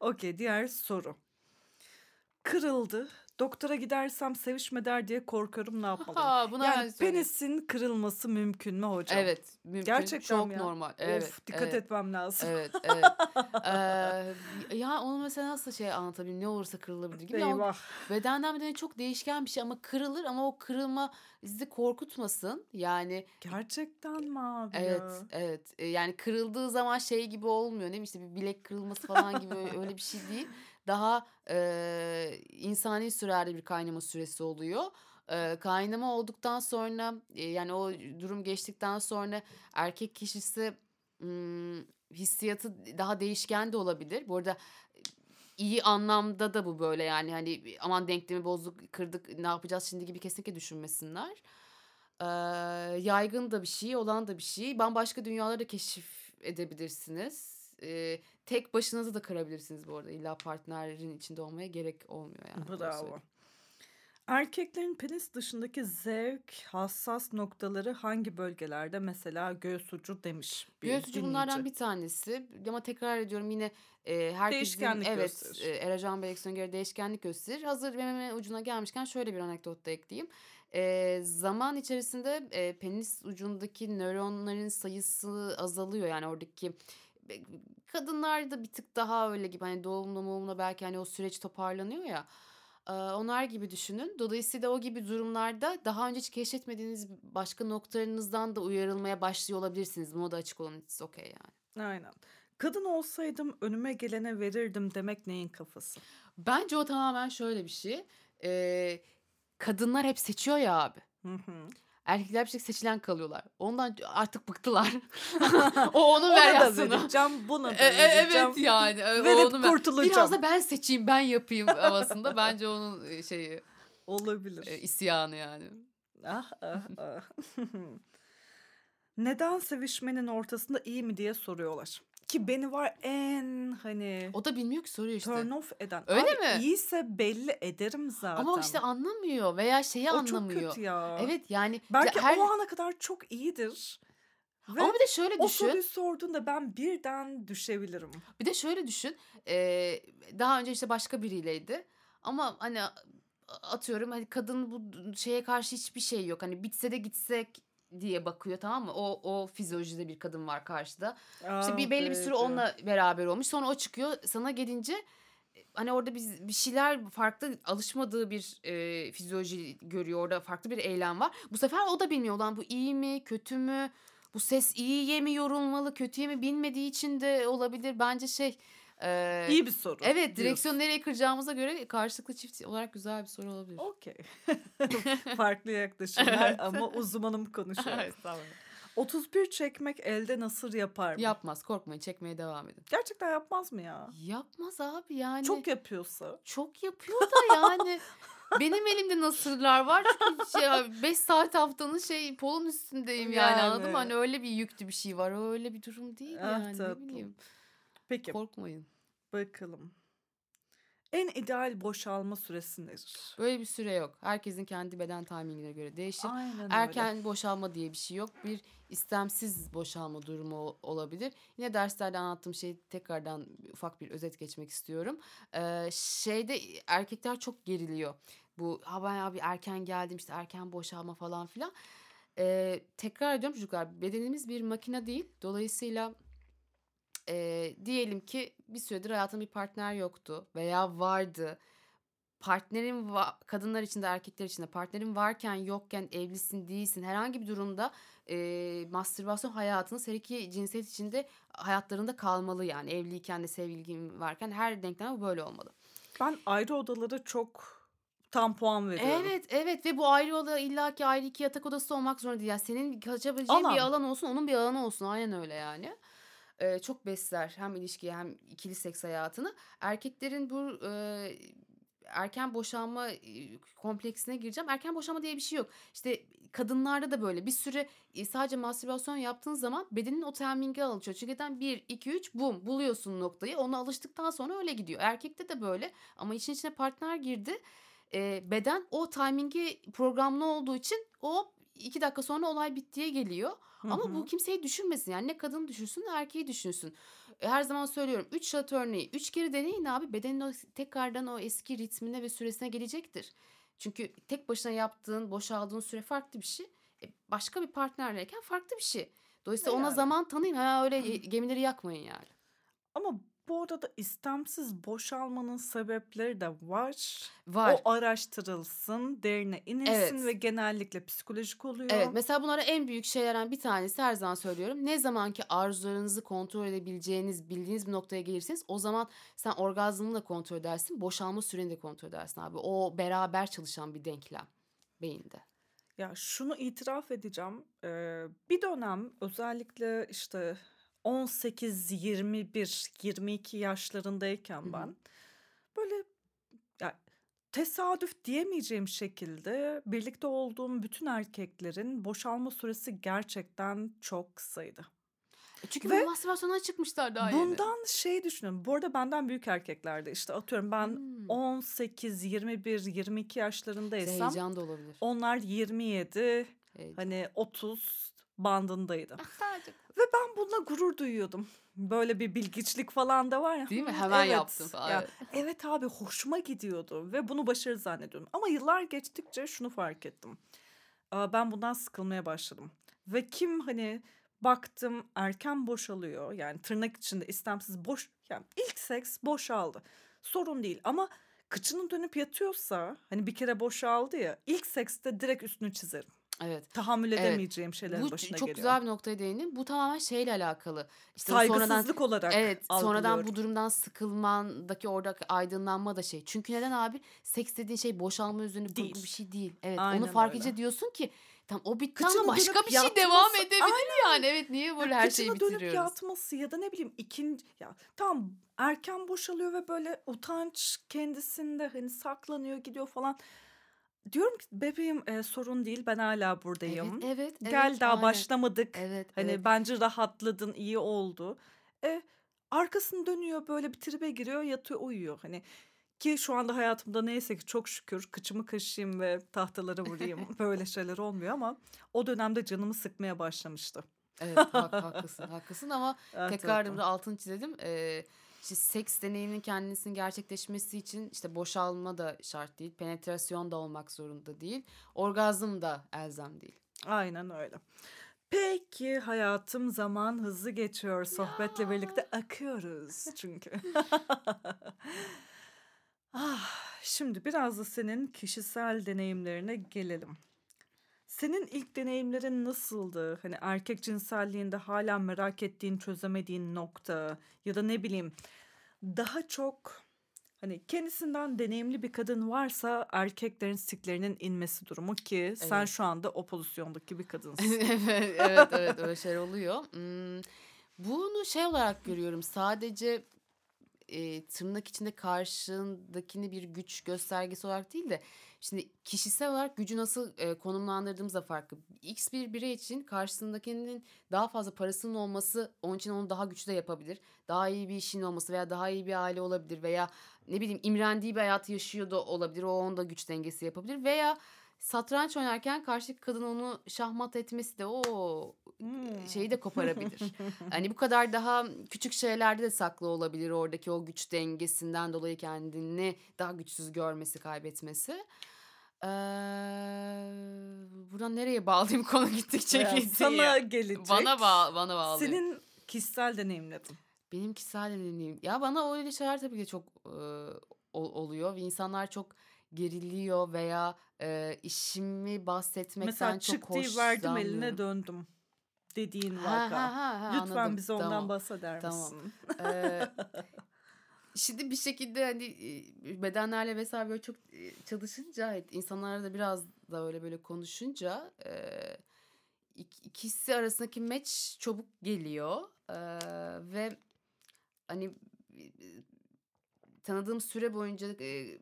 Okey diğer soru. Kırıldı. Doktora gidersem sevişme der diye korkarım ne yapmalıyım? Ha, buna yani penisin kırılması mümkün mü hocam? Evet, mümkün. Gerçekten çok ya? normal. Evet. of dikkat evet. etmem lazım. Evet, evet. Ee, ya onu mesela nasıl şey anlatabilirim? Ne olursa kırılabilir gibi. Eyvah. bedenden bedene çok değişken bir şey ama kırılır ama o kırılma sizi korkutmasın. Yani Gerçekten mi abi evet, ya? evet. Ee, yani kırıldığı zaman şey gibi olmuyor. Ne işte bir bilek kırılması falan gibi öyle bir şey değil. Daha e, insani süreli bir kaynama süresi oluyor. E, kaynama olduktan sonra e, yani o durum geçtikten sonra erkek kişisi hmm, hissiyatı daha değişken de olabilir. Bu arada iyi anlamda da bu böyle yani hani aman denklemi bozduk kırdık ne yapacağız şimdi gibi kesinlikle düşünmesinler. Ee, yaygın da bir şey olan da bir şey bambaşka dünyaları da keşif edebilirsiniz. Ee, tek başınıza da kırabilirsiniz bu arada illa partnerin içinde olmaya gerek olmuyor yani. Bravo. Erkeklerin penis dışındaki zevk hassas noktaları hangi bölgelerde? Mesela göğüs ucu demiş bir Göğüs ucu bunlardan bir tanesi ama tekrar ediyorum yine e, herkesin Değişkenlik evet gösterir. e, Eracan Beyekson göre değişkenlik gösterir. Hazır meme ucuna gelmişken şöyle bir anekdot da ekleyeyim. E, zaman içerisinde e, penis ucundaki nöronların sayısı azalıyor yani oradaki e, kadınlarda bir tık daha öyle gibi hani doğumla doğumla belki hani o süreç toparlanıyor ya. Ee, Onlar gibi düşünün. Dolayısıyla o gibi durumlarda daha önce hiç keşfetmediğiniz başka noktalarınızdan da uyarılmaya başlıyor olabilirsiniz. Buna da açık olun. It's okay yani. Aynen. Kadın olsaydım önüme gelene verirdim demek neyin kafası? Bence o tamamen şöyle bir şey. Eee, kadınlar hep seçiyor ya abi. Hı hı. Erkekler bir tek seçilen kalıyorlar. Ondan artık bıktılar. o onun Ona da versiyonu. vereceğim, buna E, da e, vereceğim. evet yani. e, Verip onun ver- Biraz kurtulacağım. da ben seçeyim, ben yapayım havasında. Bence onun e, şeyi, Olabilir. e, isyanı yani. Ah ah ah. Neden sevişmenin ortasında iyi mi diye soruyorlar. Ki beni var en hani O da bilmiyor ki soruyor işte. turn off eden. Öyle Abi mi? iyiyse belli ederim zaten. Ama o işte anlamıyor veya şeyi o çok anlamıyor. kötü ya. Evet yani Belki her o ana kadar çok iyidir. Ve ama bir de şöyle o düşün. soruyu sorduğunda ben birden düşebilirim. Bir de şöyle düşün. eee, daha önce işte başka biriyleydi. Ama hani atıyorum hani kadın bu şeye karşı hiçbir şey yok. Hani bitse de gitsek diye bakıyor tamam mı? O o fizyolojide bir kadın var karşıda. İşte Ah bir belli bir süre baby. onunla beraber olmuş. Sonra o çıkıyor. Sana gelince e, hani orada biz bir şeyler farklı alışmadığı bir e, fizyoloji görüyor. Orada farklı bir eylem var. Bu sefer o da bilmiyor. Lan bu iyi mi, kötü mü? Bu ses iyiye mi yorulmalı, kötüye mi bilmediği için de olabilir. Bence şey e, İyi bir soru. Evet, diyorsun. direksiyon nereye kıracağımıza göre karşılıklı çift olarak güzel bir soru olabilir. Okey. Farklı yaklaşımlar Evet. ama uzmanım konuşuyor. Evet, tamam. 31 çekmek elde nasır yapar mı? Yapmaz, korkmayın, çekmeye devam edin. Gerçekten yapmaz mı ya? Yapmaz abi yani. Çok yapıyorsa. Çok yapıyor da yani. Benim elimde nasırlar var çünkü şey, 5 saat haftanın şey polun üstündeyim yani, anladın mı? Yani. Hani öyle bir yüklü bir şey var. Öyle bir durum değil Ah yani ne tatlım. bileyim. Peki Korkmayın. bakalım. En ideal boşalma süresi nedir? Böyle bir süre yok. Herkesin kendi beden timingine göre değişir. Aynen öyle. Erken boşalma diye bir şey yok. Bir istemsiz boşalma durumu ol- olabilir. Yine derslerde anlattığım şeyi tekrardan ufak bir özet geçmek istiyorum. Ee, şeyde erkekler çok geriliyor. Bu ha ben abi erken geldim işte erken boşalma falan filan. Ee, tekrar ediyorum çocuklar bedenimiz bir makine değil. Dolayısıyla e, diyelim ki bir süredir hayatında bir partner yoktu veya vardı. Partnerin va- kadınlar için de erkekler için de partnerin varken yokken evlisin değilsin herhangi bir durumda e, mastürbasyon hayatınız her iki cinsiyet içinde hayatlarında kalmalı yani evliyken de sevgilin varken her denklem böyle olmalı. Ben ayrı odalara çok tam puan veriyorum. Evet evet ve bu ayrı oda illaki ayrı iki yatak odası olmak zorunda değil. Yani senin kaçabileceğin Alan. bir alan olsun onun bir alanı olsun aynen öyle yani. Ee, çok besler hem ilişkiyi hem ikili seks hayatını. Erkeklerin bu e, erken boşanma e, kompleksine gireceğim. Erken boşanma diye bir şey yok. İşte kadınlarda da böyle bir süre e, sadece mastürbasyon yaptığın zaman bedenin o timingi alışıyor. Çünkü neden 1, 2, 3 bum buluyorsun noktayı. Ona alıştıktan sonra öyle gidiyor. Erkekte de böyle ama işin içine partner girdi. E, beden o timingi programlı olduğu için o iki dakika sonra olay bittiye geliyor. Hı Ama bu kimseyi düşünmesin yani ne kadın düşünsün ne erkeği düşünsün. E, Her zaman söylüyorum 3 şat örneği 3 kere deneyin abi bedenin o tekrardan o eski ritmine ve süresine gelecektir. Çünkü tek başına yaptığın boşaldığın süre farklı bir şey. E, başka bir partnerleyken farklı bir şey. Dolayısıyla ona Yani. zaman tanıyın. Ha öyle gemileri yakmayın yani. Ama bu arada istemsiz boşalmanın sebepleri de var. Var. O araştırılsın, derine inilsin Evet. ve genellikle psikolojik oluyor. Evet mesela bunlara en büyük şeylerden bir tanesi her zaman söylüyorum. Ne zaman ki arzularınızı kontrol edebileceğiniz, bildiğiniz bir noktaya gelirseniz o zaman sen orgazmını da kontrol edersin, boşalma süreni de kontrol edersin abi. O beraber çalışan bir denklem beyinde. Ya şunu itiraf edeceğim. Ee, bir dönem özellikle işte 18, 21, 22 yaşlarındayken Hı hı. ben böyle ya tesadüf diyemeyeceğim şekilde birlikte olduğum bütün erkeklerin boşalma süresi gerçekten çok kısaydı. E Çünkü Ve bu mastürbasyondan çıkmışlar daha yeni. Bundan şey düşünüyorum. Bu arada benden büyük erkeklerde işte atıyorum ben Hmm. 18, 21, 22 İşte yaşlarındaysam heyecan da olabilir. onlar 27, Heyecan. hani 30 bandındaydı. Sadece- Ve ben bununla gurur duyuyordum. Böyle bir bilgiçlik falan da var ya. Değil mi? "Hı, Hemen evet." yaptın falan. Ya, evet. abi hoşuma gidiyordu ve bunu başarı zannediyordum. Ama yıllar geçtikçe şunu fark ettim. Aa, Ben bundan sıkılmaya başladım. Ve kim hani baktım erken boşalıyor yani tırnak içinde istemsiz boş yani ilk seks boşaldı. Sorun değil ama kıçının dönüp yatıyorsa hani bir kere boşaldı ya ilk sekste direkt üstünü çizerim. Evet. Tahammül Evet. edemeyeceğim şeylerin Bu başına çok geliyor. güzel bir noktaya değindin. Bu tamamen şeyle alakalı. İşte Saygısızlık sonradan olarak evet sonradan bu durumdan sıkılmandaki oradaki aydınlanma da şey. Çünkü neden abi? Seks dediğin şey boşalma üzerine Değil. bir şey değil. Evet onu Aynen fark öyle. edince diyorsun ki tam o bitti Kıçına ama başka bir şey devam edebilir yani. Evet niye Ya böyle her şeyi kıçına dönüp bitiriyoruz? yatması ya da ne bileyim ikinci ya tamam erken boşalıyor ve böyle utanç kendisinde hani saklanıyor gidiyor falan. Diyorum ki bebeğim e, sorun değil ben hala Evet buradayım. evet Gel evet daha aynen. başlamadık. Evet Hani evet. bence rahatladın iyi oldu. E, arkasını dönüyor böyle bir tribe giriyor yatıyor uyuyor. Hani ki şu anda hayatımda neyse ki çok şükür kıçımı kaşıyım ve tahtalara vurayım. Böyle şeyler olmuyor ama o dönemde canımı sıkmaya başlamıştı. Evet hak, haklısın haklısın ama Evet tekrar burada altını çizelim. Ee, işte seks deneyiminin kendisinin gerçekleşmesi için işte boşalma da şart değil. Penetrasyon da olmak zorunda değil. Orgazm da elzem değil. Aynen öyle. Peki hayatım zaman hızlı geçiyor. Sohbetle birlikte akıyoruz çünkü. ah, şimdi biraz da senin kişisel deneyimlerine gelelim. Senin ilk deneyimlerin nasıldı? Hani erkek cinselliğinde hala merak ettiğin, çözemediğin nokta ya da ne bileyim daha çok hani kendisinden deneyimli bir kadın varsa erkeklerin siklerinin inmesi durumu ki sen Evet. şu anda o pozisyondaki bir kadınsın. evet evet evet öyle şeyler oluyor. Hmm, bunu şey olarak görüyorum. Sadece e, tırnak içinde karşındakini bir güç göstergesi olarak değil de şimdi kişisel olarak gücü nasıl e, konumlandırdığımız da farklı. X bir birey için karşısındakinin daha fazla parasının olması onun için onu daha güçlü de yapabilir. Daha iyi bir işin olması veya daha iyi bir aile olabilir veya ne bileyim imrendiği bir hayatı yaşıyor da olabilir. O onda güç dengesi yapabilir veya satranç oynarken karşıdaki kadın onu şahmat etmesi de o Hmm. şeyi de koparabilir. Hani bu kadar daha küçük şeylerde de saklı olabilir oradaki o güç dengesinden dolayı kendini daha güçsüz görmesi, kaybetmesi. Ee, buradan nereye bağlayayım konu gittikçe Ya, gitti sana ya. gelecek. Bana bağ, bana bağlıyor. Senin kişisel deneyimlerin. Benim kişisel deneyimim. Ya bana öyle şeyler tabii ki çok e, ol- oluyor ve insanlar çok geriliyor veya e, işimi bahsetmekten Mesela çok çıktıyı verdim eline hoşlanmıyorum. döndüm dediğin Ha, vaka. ha, ha, ha, Lütfen anladım. bize ondan Tamam. bahseder Tamam. misin? Ee, şimdi bir şekilde hani bedenlerle vesaire böyle çok çalışınca insanlarla da biraz da öyle böyle konuşunca e, ik- ikisi arasındaki match çabuk geliyor E, ve hani tanıdığım süre boyunca e,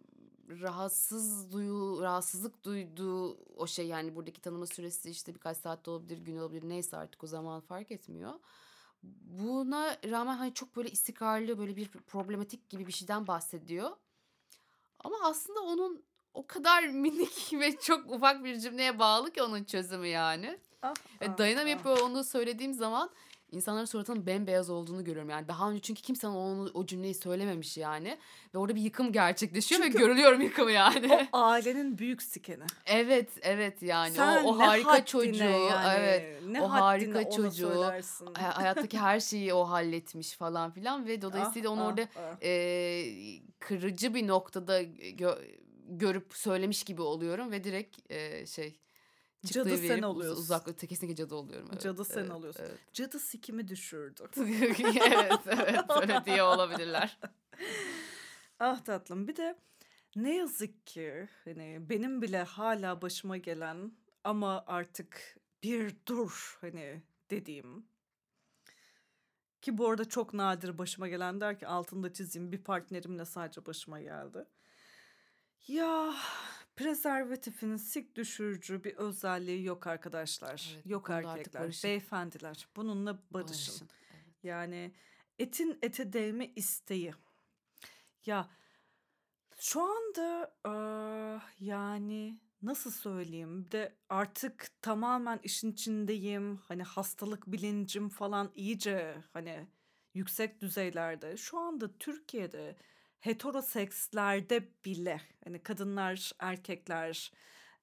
rahatsız duyu rahatsızlık duyduğu o şey yani buradaki tanıma süresi işte birkaç saatte olabilir gün olabilir neyse artık o zaman fark etmiyor. Buna rağmen hani çok böyle istikrarlı böyle bir problematik gibi bir şeyden bahsediyor. Ama aslında onun o kadar minik ve çok ufak bir cümleye bağlı ki onun çözümü yani. Ah, Ve ah, dayanamayıp ah. onu söylediğim zaman insanların suratının bembeyaz olduğunu görüyorum. Yani daha önce çünkü kimse onu, o cümleyi söylememiş yani. Ve orada bir yıkım gerçekleşiyor Çünkü ve görülüyorum yıkımı yani. O ailenin büyük sikeni. evet evet yani Sen o, o harika çocuğu yani, evet ne o harika çocuğu hayattaki her şeyi o halletmiş falan filan ve dolayısıyla Ah, onu ah, orada ah. e, kırıcı bir noktada gö- görüp söylemiş gibi oluyorum ve direkt e, şey Cadı çıktığı sen verip uz- oluyorsun. uzaklıkta kesinlikle cadı oluyorum. Evet, Cadı sen evet, oluyorsun. evet. Cadı sikimi düşürdü. evet evet öyle diye olabilirler. Ah tatlım bir de ne yazık ki hani benim bile hala başıma gelen ama artık bir dur hani dediğim ki bu arada çok nadir başıma gelen der ki altında çizeyim bir partnerimle sadece başıma geldi. Ya prezervatifin sik düşürücü bir özelliği yok arkadaşlar. Evet, yok erkekler, beyefendiler. Bununla barışın. Barışın, evet. Yani etin ete değme isteği. Ya şu anda eee, yani nasıl söyleyeyim bir de artık tamamen işin içindeyim. Hani hastalık bilincim falan iyice hani yüksek düzeylerde. Şu anda Türkiye'de heterosekslerde bile hani kadınlar, erkekler,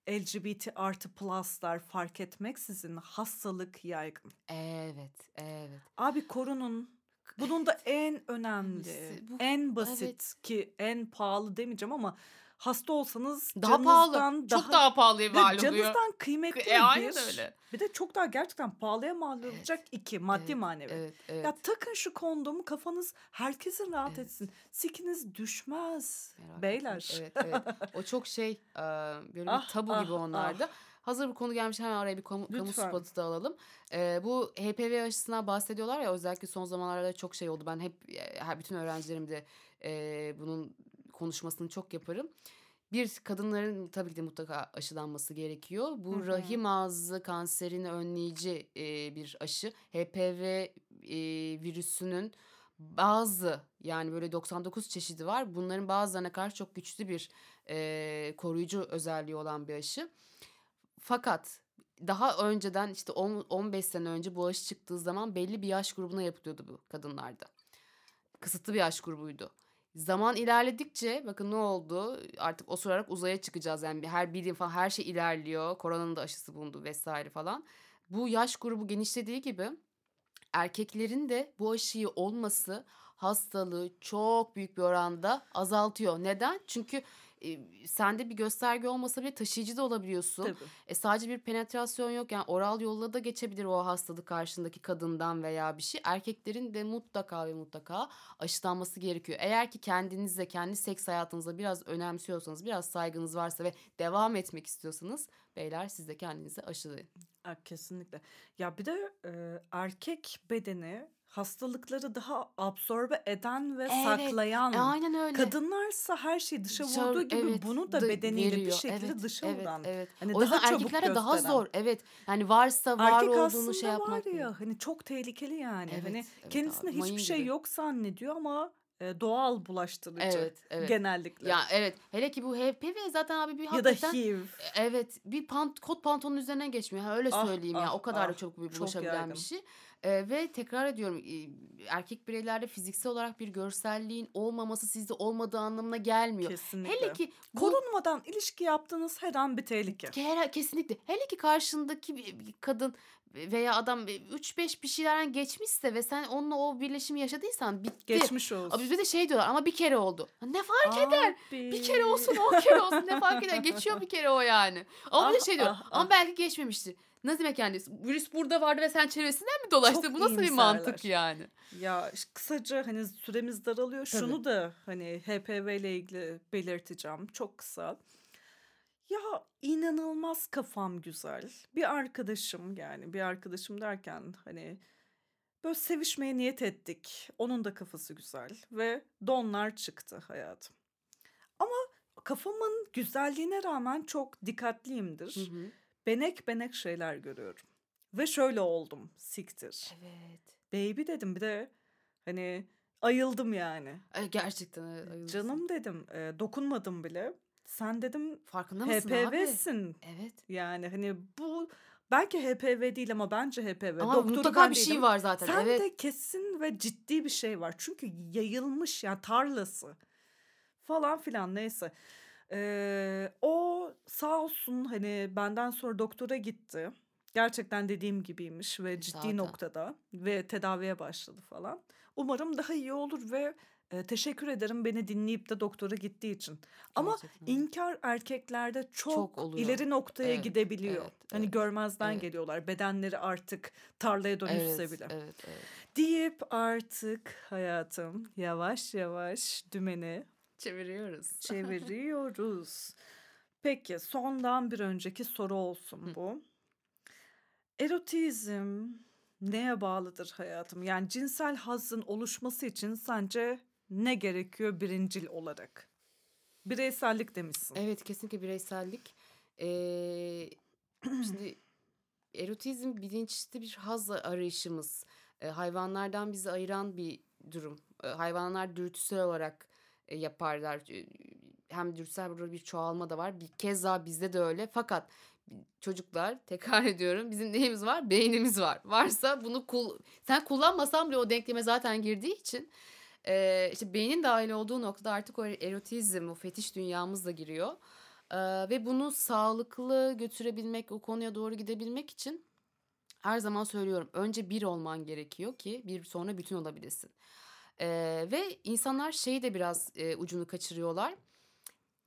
LGBT artı pluslar fark etmeksizin hastalık yaygın. Evet, evet. Abi korunun. Bunun da en önemli, bu. en basit Evet. ki en pahalı demeyeceğim ama hasta olsanız Daha pahalı. canınızdan Çok daha pahalıya mal oluyor. canınızdan kıymetli E, aynen bir. öyle. Bir de çok daha gerçekten pahalıya mal Evet. olacak iki maddi Evet, manevi. Evet, evet. Ya takın şu kondomu kafanız herkesin rahat Evet. etsin. Sikiniz düşmez. Merak Beyler. Evet, evet. O çok şey, böyle bir Ah, tabu ah, gibi onlarda. Hazır bu konu gelmiş hemen araya bir kamu, kamu Lütfen. spotu da alalım. E, bu HPV aşısından bahsediyorlar ya özellikle son zamanlarda çok şey oldu. Ben hep bütün öğrencilerim de e, bunun konuşmasını çok yaparım. Bir kadınların tabii ki de mutlaka aşılanması gerekiyor. Bu Hı hı. rahim ağzı kanserini önleyici e, bir aşı. HPV e, virüsünün bazı yani böyle 99 çeşidi var. Bunların bazılarına karşı çok güçlü bir e, koruyucu özelliği olan bir aşı. Fakat daha önceden işte 10, 15 sene önce bu aşı çıktığı zaman belli bir yaş grubuna yapılıyordu bu kadınlarda. Kısıtlı bir yaş grubuydu. Zaman ilerledikçe bakın ne oldu? Artık osurarak uzaya çıkacağız. Yani her bilim falan her şey ilerliyor. Koronanın da aşısı bulundu vesaire falan. Bu yaş grubu genişlediği gibi erkeklerin de bu aşıyı olması hastalığı çok büyük bir oranda azaltıyor. Neden? Çünkü e, sende bir gösterge olmasa bile taşıyıcı da olabiliyorsun. Tabii. E, sadece bir penetrasyon yok yani oral yolla da geçebilir o hastalık karşındaki kadından veya bir şey. Erkeklerin de mutlaka ve mutlaka aşılanması gerekiyor. Eğer ki kendinize, kendi seks hayatınıza biraz önemsiyorsanız, biraz saygınız varsa ve devam etmek istiyorsanız beyler siz de kendinizi aşılayın. Kesinlikle. Ya bir de e, erkek bedeni hastalıkları daha absorbe eden ve Evet, saklayan. E, aynen öyle. Kadınlarsa her şeyi dışa Dışarı- vurduğu gibi evet, bunu da bedeniyle bir veriyor. şekilde Evet, dışa evet, vuran. evet. Hani O yüzden daha erkeklere daha gösteren. zor. Evet. Yani varsa var Erkek olduğunu şey yapmak. var ya hani çok tehlikeli yani. Evet, hani evet kendisine abi, hiçbir şey gibi. yok zannediyor ama e, doğal bulaştırıcı Evet, evet. genellikle. Ya evet. Hele ki bu HPV zaten abi bir ya da HIV. Evet bir pant kot pantolonun üzerine geçmiyor. Ha, öyle Ah, söyleyeyim ya. ah, O kadar da ah. çok bir bulaşabilen bir şey. Ee, ve tekrar ediyorum e, erkek bireylerde fiziksel olarak bir görselliğin olmaması sizde olmadığı anlamına gelmiyor. Kesinlikle. Hele ki bu Korunmadan ilişki yaptığınız her an bir tehlike. Ke- kesinlikle. Hele ki karşındaki bir bir kadın veya adam 3-5 bir şeylerden geçmişse ve sen onunla o birleşimi yaşadıysan bitti. Geçmiş olsun. Abi bir de şey diyorlar ama bir kere oldu. Ne fark eder? Abi. Bir kere olsun o kere olsun ne fark eder? Geçiyor bir kere o yani. Ama bir de Ah, şey diyor. ah, Ama ah. belki geçmemiştir. Ne demek yani? Virüs burada vardı ve sen çevresinden mi dolaştın? Çok Bu nasıl bir mantık yani? Ya kısaca hani süremiz daralıyor. Tabii. Şunu da hani HPV ile ilgili belirteceğim. Çok kısa. Ya inanılmaz kafam güzel. Bir arkadaşım yani bir arkadaşım derken hani böyle sevişmeye niyet ettik. Onun da kafası güzel ve donlar çıktı hayatım. Ama kafamın güzelliğine rağmen çok dikkatliyimdir. Hı hı. Benek benek şeyler görüyorum. Ve şöyle oldum. Siktir. Evet. Baby dedim bir de hani ayıldım yani. Ay, gerçekten ayılırsın. Canım dedim e, dokunmadım bile. Sen dedim Farkında mısın abi? HPV'sin. Evet. Yani hani bu belki HPV değil ama bence HPV. Ama Doktoru mutlaka bir şey var zaten. Sen evet. de kesin ve ciddi bir şey var. Çünkü yayılmış yani tarlası falan filan neyse. Ee, o sağ olsun hani benden sonra doktora gitti. Gerçekten dediğim gibiymiş ve ciddi Zaten. noktada ve tedaviye başladı falan. Umarım daha iyi olur ve e, teşekkür ederim beni dinleyip de doktora gittiği için. Ama Gerçekten. inkar erkeklerde çok, Çok oluyor. ileri noktaya Evet, gidebiliyor. evet, hani evet, görmezden evet. geliyorlar. Bedenleri artık tarlaya dönüşse evet, bile. Evet, evet. Deyip artık hayatım yavaş yavaş dümeni Çeviriyoruz. çeviriyoruz. Peki sondan bir önceki soru olsun Hı. bu. Erotizm neye bağlıdır hayatım? Yani cinsel hazın oluşması için sence ne gerekiyor birincil olarak? Bireysellik demişsin. Evet kesinlikle bireysellik. Ee, şimdi erotizm bilinçli bir haz arayışımız. Ee, hayvanlardan bizi ayıran bir durum. Ee, hayvanlar dürtüsel olarak yaparlar. Ee, Hem dürtüsel bir, çoğalma da var. Bir kez daha bizde de öyle. Fakat çocuklar tekrar ediyorum bizim neyimiz var? Beynimiz var. Varsa bunu kul sen kullanmasan bile o denkleme zaten girdiği için e, işte beynin dahil olduğu noktada artık o erotizm, o fetiş dünyamız da giriyor. Ee, ve bunu sağlıklı götürebilmek, o konuya doğru gidebilmek için her zaman söylüyorum. Önce bir olman gerekiyor ki bir sonra bütün olabilesin. Ee, ve insanlar şeyi de biraz e, ucunu kaçırıyorlar.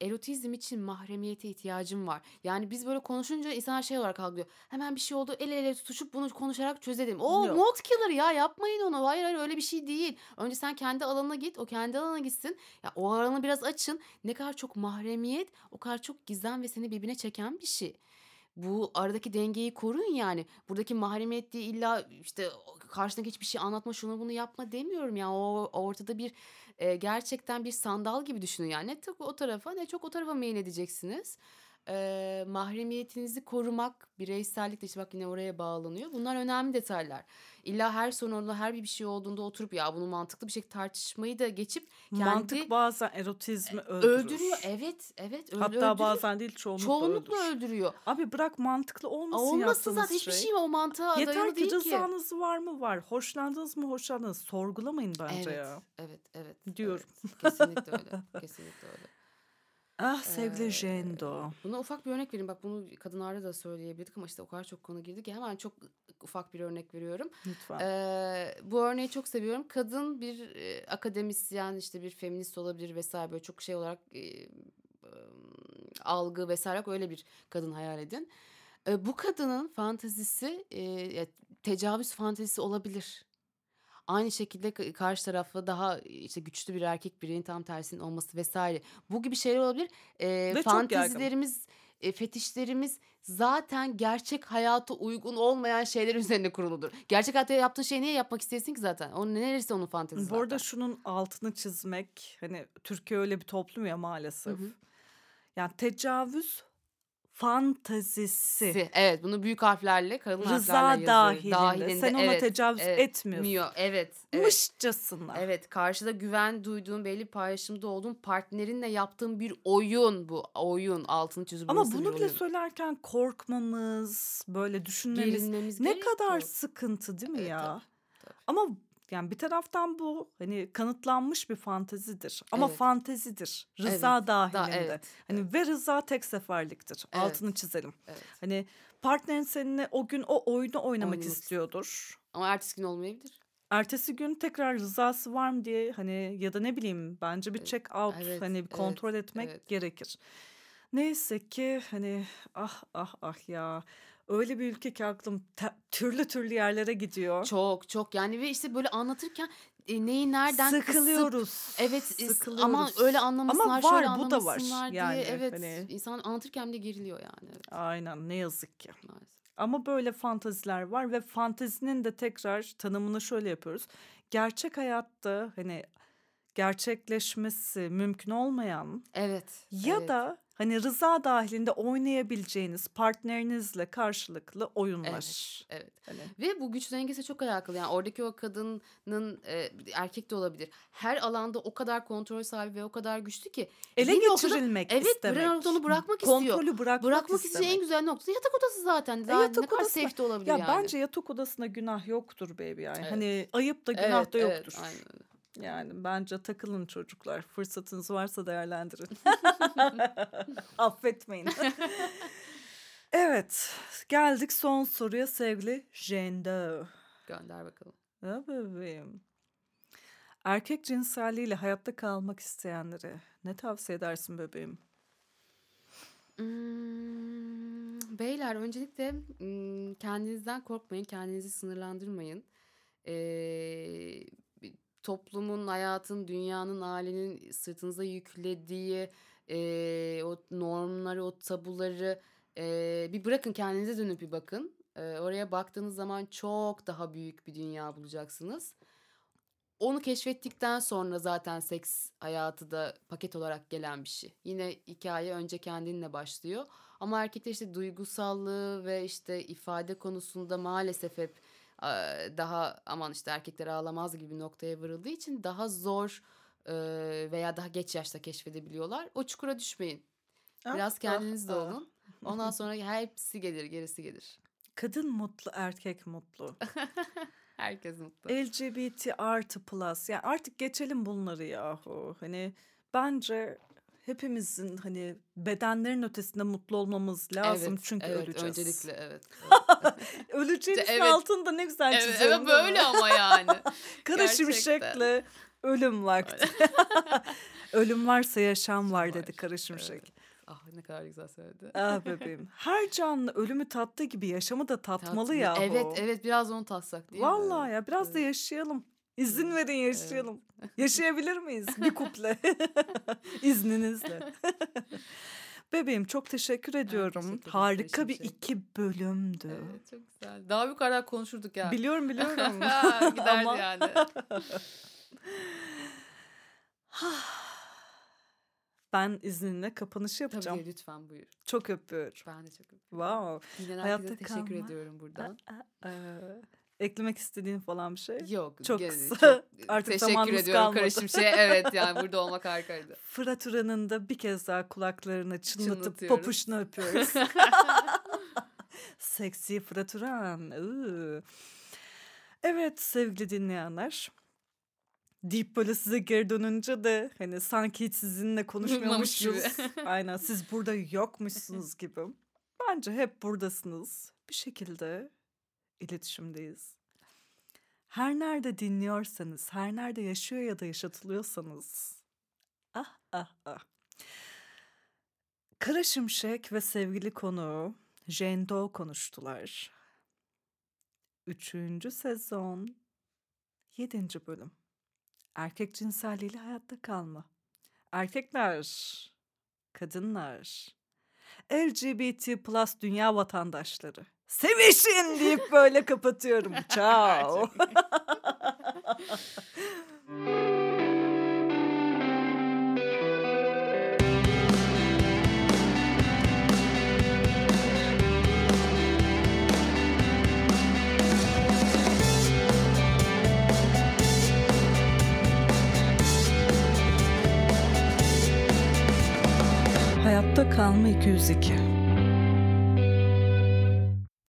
Erotizm için mahremiyete ihtiyacım var. Yani biz böyle konuşunca insanlar şey olarak algılıyor. Hemen bir şey oldu el ele tutuşup bunu konuşarak çözelim. O Yok. mod killer ya yapmayın onu. Hayır hayır öyle bir şey değil. Önce sen kendi alanına git. O kendi alanına gitsin. Ya o alanı biraz açın. Ne kadar çok mahremiyet o kadar çok gizem ve seni birbirine çeken bir şey. Bu aradaki dengeyi koruyun yani. Buradaki mahremiyet değil illa işte karşındaki hiçbir şey anlatma şunu bunu yapma demiyorum ya. O ortada bir e, gerçekten bir sandal gibi düşünün yani. Ne o tarafa ne çok o tarafa meyil edeceksiniz. E, mahremiyetinizi korumak, bireysellik de işte bak yine oraya bağlanıyor. Bunlar önemli detaylar. İlla her sorunla her bir şey olduğunda oturup ya bunu mantıklı bir şekilde tartışmayı da geçip kendi Mantık bazen erotizmi öldürür. öldürüyor. Evet, evet öyle Hatta öldürüyor. bazen değil çoğunlukla, Çoğunlukla öldürür. öldürüyor. Abi bırak mantıklı olmasın Olmasın yaptığınız zaten hiçbir şey o mantığa Yeter dayalı ki değil ki. rızanız var mı var. Hoşlandınız mı hoşlandınız. Sorgulamayın bence Evet, ya. evet, evet. Diyorum. evet. Kesinlikle öyle. Kesinlikle öyle. Ah sevgili Ee, Jendo. Buna ufak bir örnek vereyim. Bak bunu kadınlarda da söyleyebilirdik ama işte o kadar çok konu girdi ki hemen çok ufak bir örnek veriyorum. Lütfen. Ee, bu örneği çok seviyorum. Kadın bir e, akademisyen işte bir feminist olabilir vesaire böyle çok şey olarak e, e, algı vesaire öyle bir kadın hayal edin. E, bu kadının fantezisi e, tecavüz fantezisi olabilir. Aynı şekilde karşı tarafı daha işte güçlü bir erkek birinin tam tersinin olması vesaire. Bu gibi şeyler olabilir. E, fantezilerimiz, e, fetişlerimiz zaten gerçek hayata uygun olmayan şeyler üzerine kuruludur. Gerçek hayatta yaptığın şeyi niye yapmak istesin ki zaten? Onun neresi onun fantezisi Bu arada şunun altını çizmek hani Türkiye öyle bir toplum ya maalesef. Hı hı. Yani tecavüz fantazisi. Si- Evet bunu büyük harflerle kalın Rıza harflerle yazıyor. dahilinde. Sen ona evet, tecavüz evet. etmiyorsun. Miyor, evet. Evet. Mışçasına. Evet karşıda güven duyduğun belli paylaşımda olduğun partnerinle yaptığın bir oyun bu oyun altını çizip Ama bunu bile oyun. söylerken korkmamız, böyle düşünmemiz Gerilmemiz ne kadar sıkıntı değil mi Evet, ya? tabii, tabii. Ama yani bir taraftan bu hani kanıtlanmış bir fantezidir. Ama Evet. fantezidir. Rıza Evet, da- dahilinde. evet, Hani ve rıza tek seferliktir. Evet. Altını çizelim. Evet. Hani partnerin seninle o gün o oyunu oynamak Oynamak istiyordur. Ama ertesi gün olmayabilir. Ertesi gün tekrar rızası var mı diye hani ya da ne bileyim bence bir Evet, check out evet, hani bir evet, kontrol etmek evet. gerekir. Neyse ki hani ah ah ah ya öyle bir ülke ki aklım türlü türlü yerlere gidiyor. Çok çok yani ve işte böyle anlatırken e, neyi nereden kısıp Sıkılıyoruz. Evet Sıkılıyoruz. ama öyle anlamasınlar Ama var, şöyle bu da var. diye Yani evet hani- insan anlatırken bile geriliyor yani evet, Aynen ne yazık ki. maalesef. Ama böyle fantaziler var ve fantezinin de tekrar tanımını şöyle yapıyoruz. Gerçek hayatta hani gerçekleşmesi mümkün olmayan Evet. ya evet, da hani rıza dahilinde oynayabileceğiniz partnerinizle karşılıklı oyunlar. Evet. Hani Ve bu güç dengesi çok alakalı. Yani oradaki o kadının e, erkek de olabilir. Her alanda o kadar kontrol sahibi ve o kadar güçlü ki ele geçirilmek evet, istemek. noktada onu bırakmak istiyor. Kontrolü bırakmak, bırakmak istemek. istediği en güzel noktası yatak odası zaten. Daha yatak ne kadar odasına- safe de olabilir Ya yani. bence yatak odasında günah yoktur baby yani. Evet. Hani ayıp da günah evet, da evet, yoktur. aynen öyle. Yani bence takılın çocuklar. Fırsatınız varsa değerlendirin. Affetmeyin. evet. Geldik son soruya sevgili Jendo. Gönder bakalım. Ne bebeğim? Erkek cinselliğiyle hayatta kalmak isteyenlere ne tavsiye edersin bebeğim? Hmm, beyler öncelikle hmm, kendinizden korkmayın, kendinizi sınırlandırmayın. Ee, toplumun, hayatın, dünyanın, ailenin sırtınıza yüklediği ee, o normları, o tabuları ee, bir bırakın kendinize dönüp bir bakın. Ee, oraya baktığınız zaman çok daha büyük bir dünya bulacaksınız. Onu keşfettikten sonra zaten seks hayatı da paket olarak gelen bir şey. Yine hikaye önce kendinle başlıyor. Ama erkekler işte duygusallığı ve işte ifade konusunda maalesef hep e, daha aman işte erkekler ağlamaz gibi bir noktaya varıldığı için daha zor veya daha geç yaşta keşfedebiliyorlar. O çukura düşmeyin. Biraz kendiniz de olun. Ondan sonra hepsi gelir, gerisi gelir. Kadın mutlu, erkek mutlu. Herkes mutlu. LGBT artı plus. Yani artık geçelim bunları yahu. Hani bence hepimizin hani bedenlerin ötesinde mutlu olmamız lazım Evet, çünkü evet, öleceğiz. öncelikle evet. Öleceğimizin Evet. altında ne güzel evet, çiziyorum. evet böyle ama yani. Kara. Şimşek'le ölüm vakti. ölüm varsa yaşam var Var, dedi Kara Şimşek. evet. Ah ne kadar güzel söyledi. Ah bebeğim. Her canlı ölümü tattığı gibi yaşamı da tatmalı Tatlı. ya. Evet evet biraz onu tatsak değil mi? Vallahi ya biraz da Evet. yaşayalım. İzin Evet, verin yaşayalım. Yaşayabilir miyiz? Bir kuple. İzninizle. Bebeğim çok teşekkür ediyorum. teşekkür ederim Harika bir şey. iki bölümdü. Evet çok güzel. Daha yukarıdan konuşurduk ya. Biliyorum biliyorum. Giderdi Ama yani. ben izninle kapanışı Tabii yapacağım. ki lütfen buyur. Çok öpüyorum. Ben de çok öpüyorum. Wow. Dinleyen Hayatta teşekkür kalma. ediyorum buradan. Eklemek istediğin falan bir şey? Yok. Çok gene- kısa. çok Artık teşekkür ediyorum kalmadı. karışım şey. Evet yani burada olmak harikaydı. Fırat Uran'ın da bir kez daha kulaklarını çınlatıp popuşunu öpüyoruz. Seksi Fırat Uran. Evet sevgili dinleyenler. Deyip böyle size geri dönünce de hani sanki hiç sizinle konuşmuyormuşuz. Aynen siz burada yokmuşsunuz gibi. Bence hep buradasınız. Bir şekilde iletişimdeyiz. Her nerede dinliyorsanız, her nerede yaşıyor ya da yaşatılıyorsanız. Ah ah ah. Kara Şimşek ve sevgili konuğu Jane Doe konuştular. Üçüncü sezon, yedinci bölüm. Erkek cinselliğiyle hayatta kalma. Erkekler, kadınlar, LGBT plus dünya vatandaşları. Sevişin deyip böyle kapatıyorum. Ciao. Hayatta kalma 202.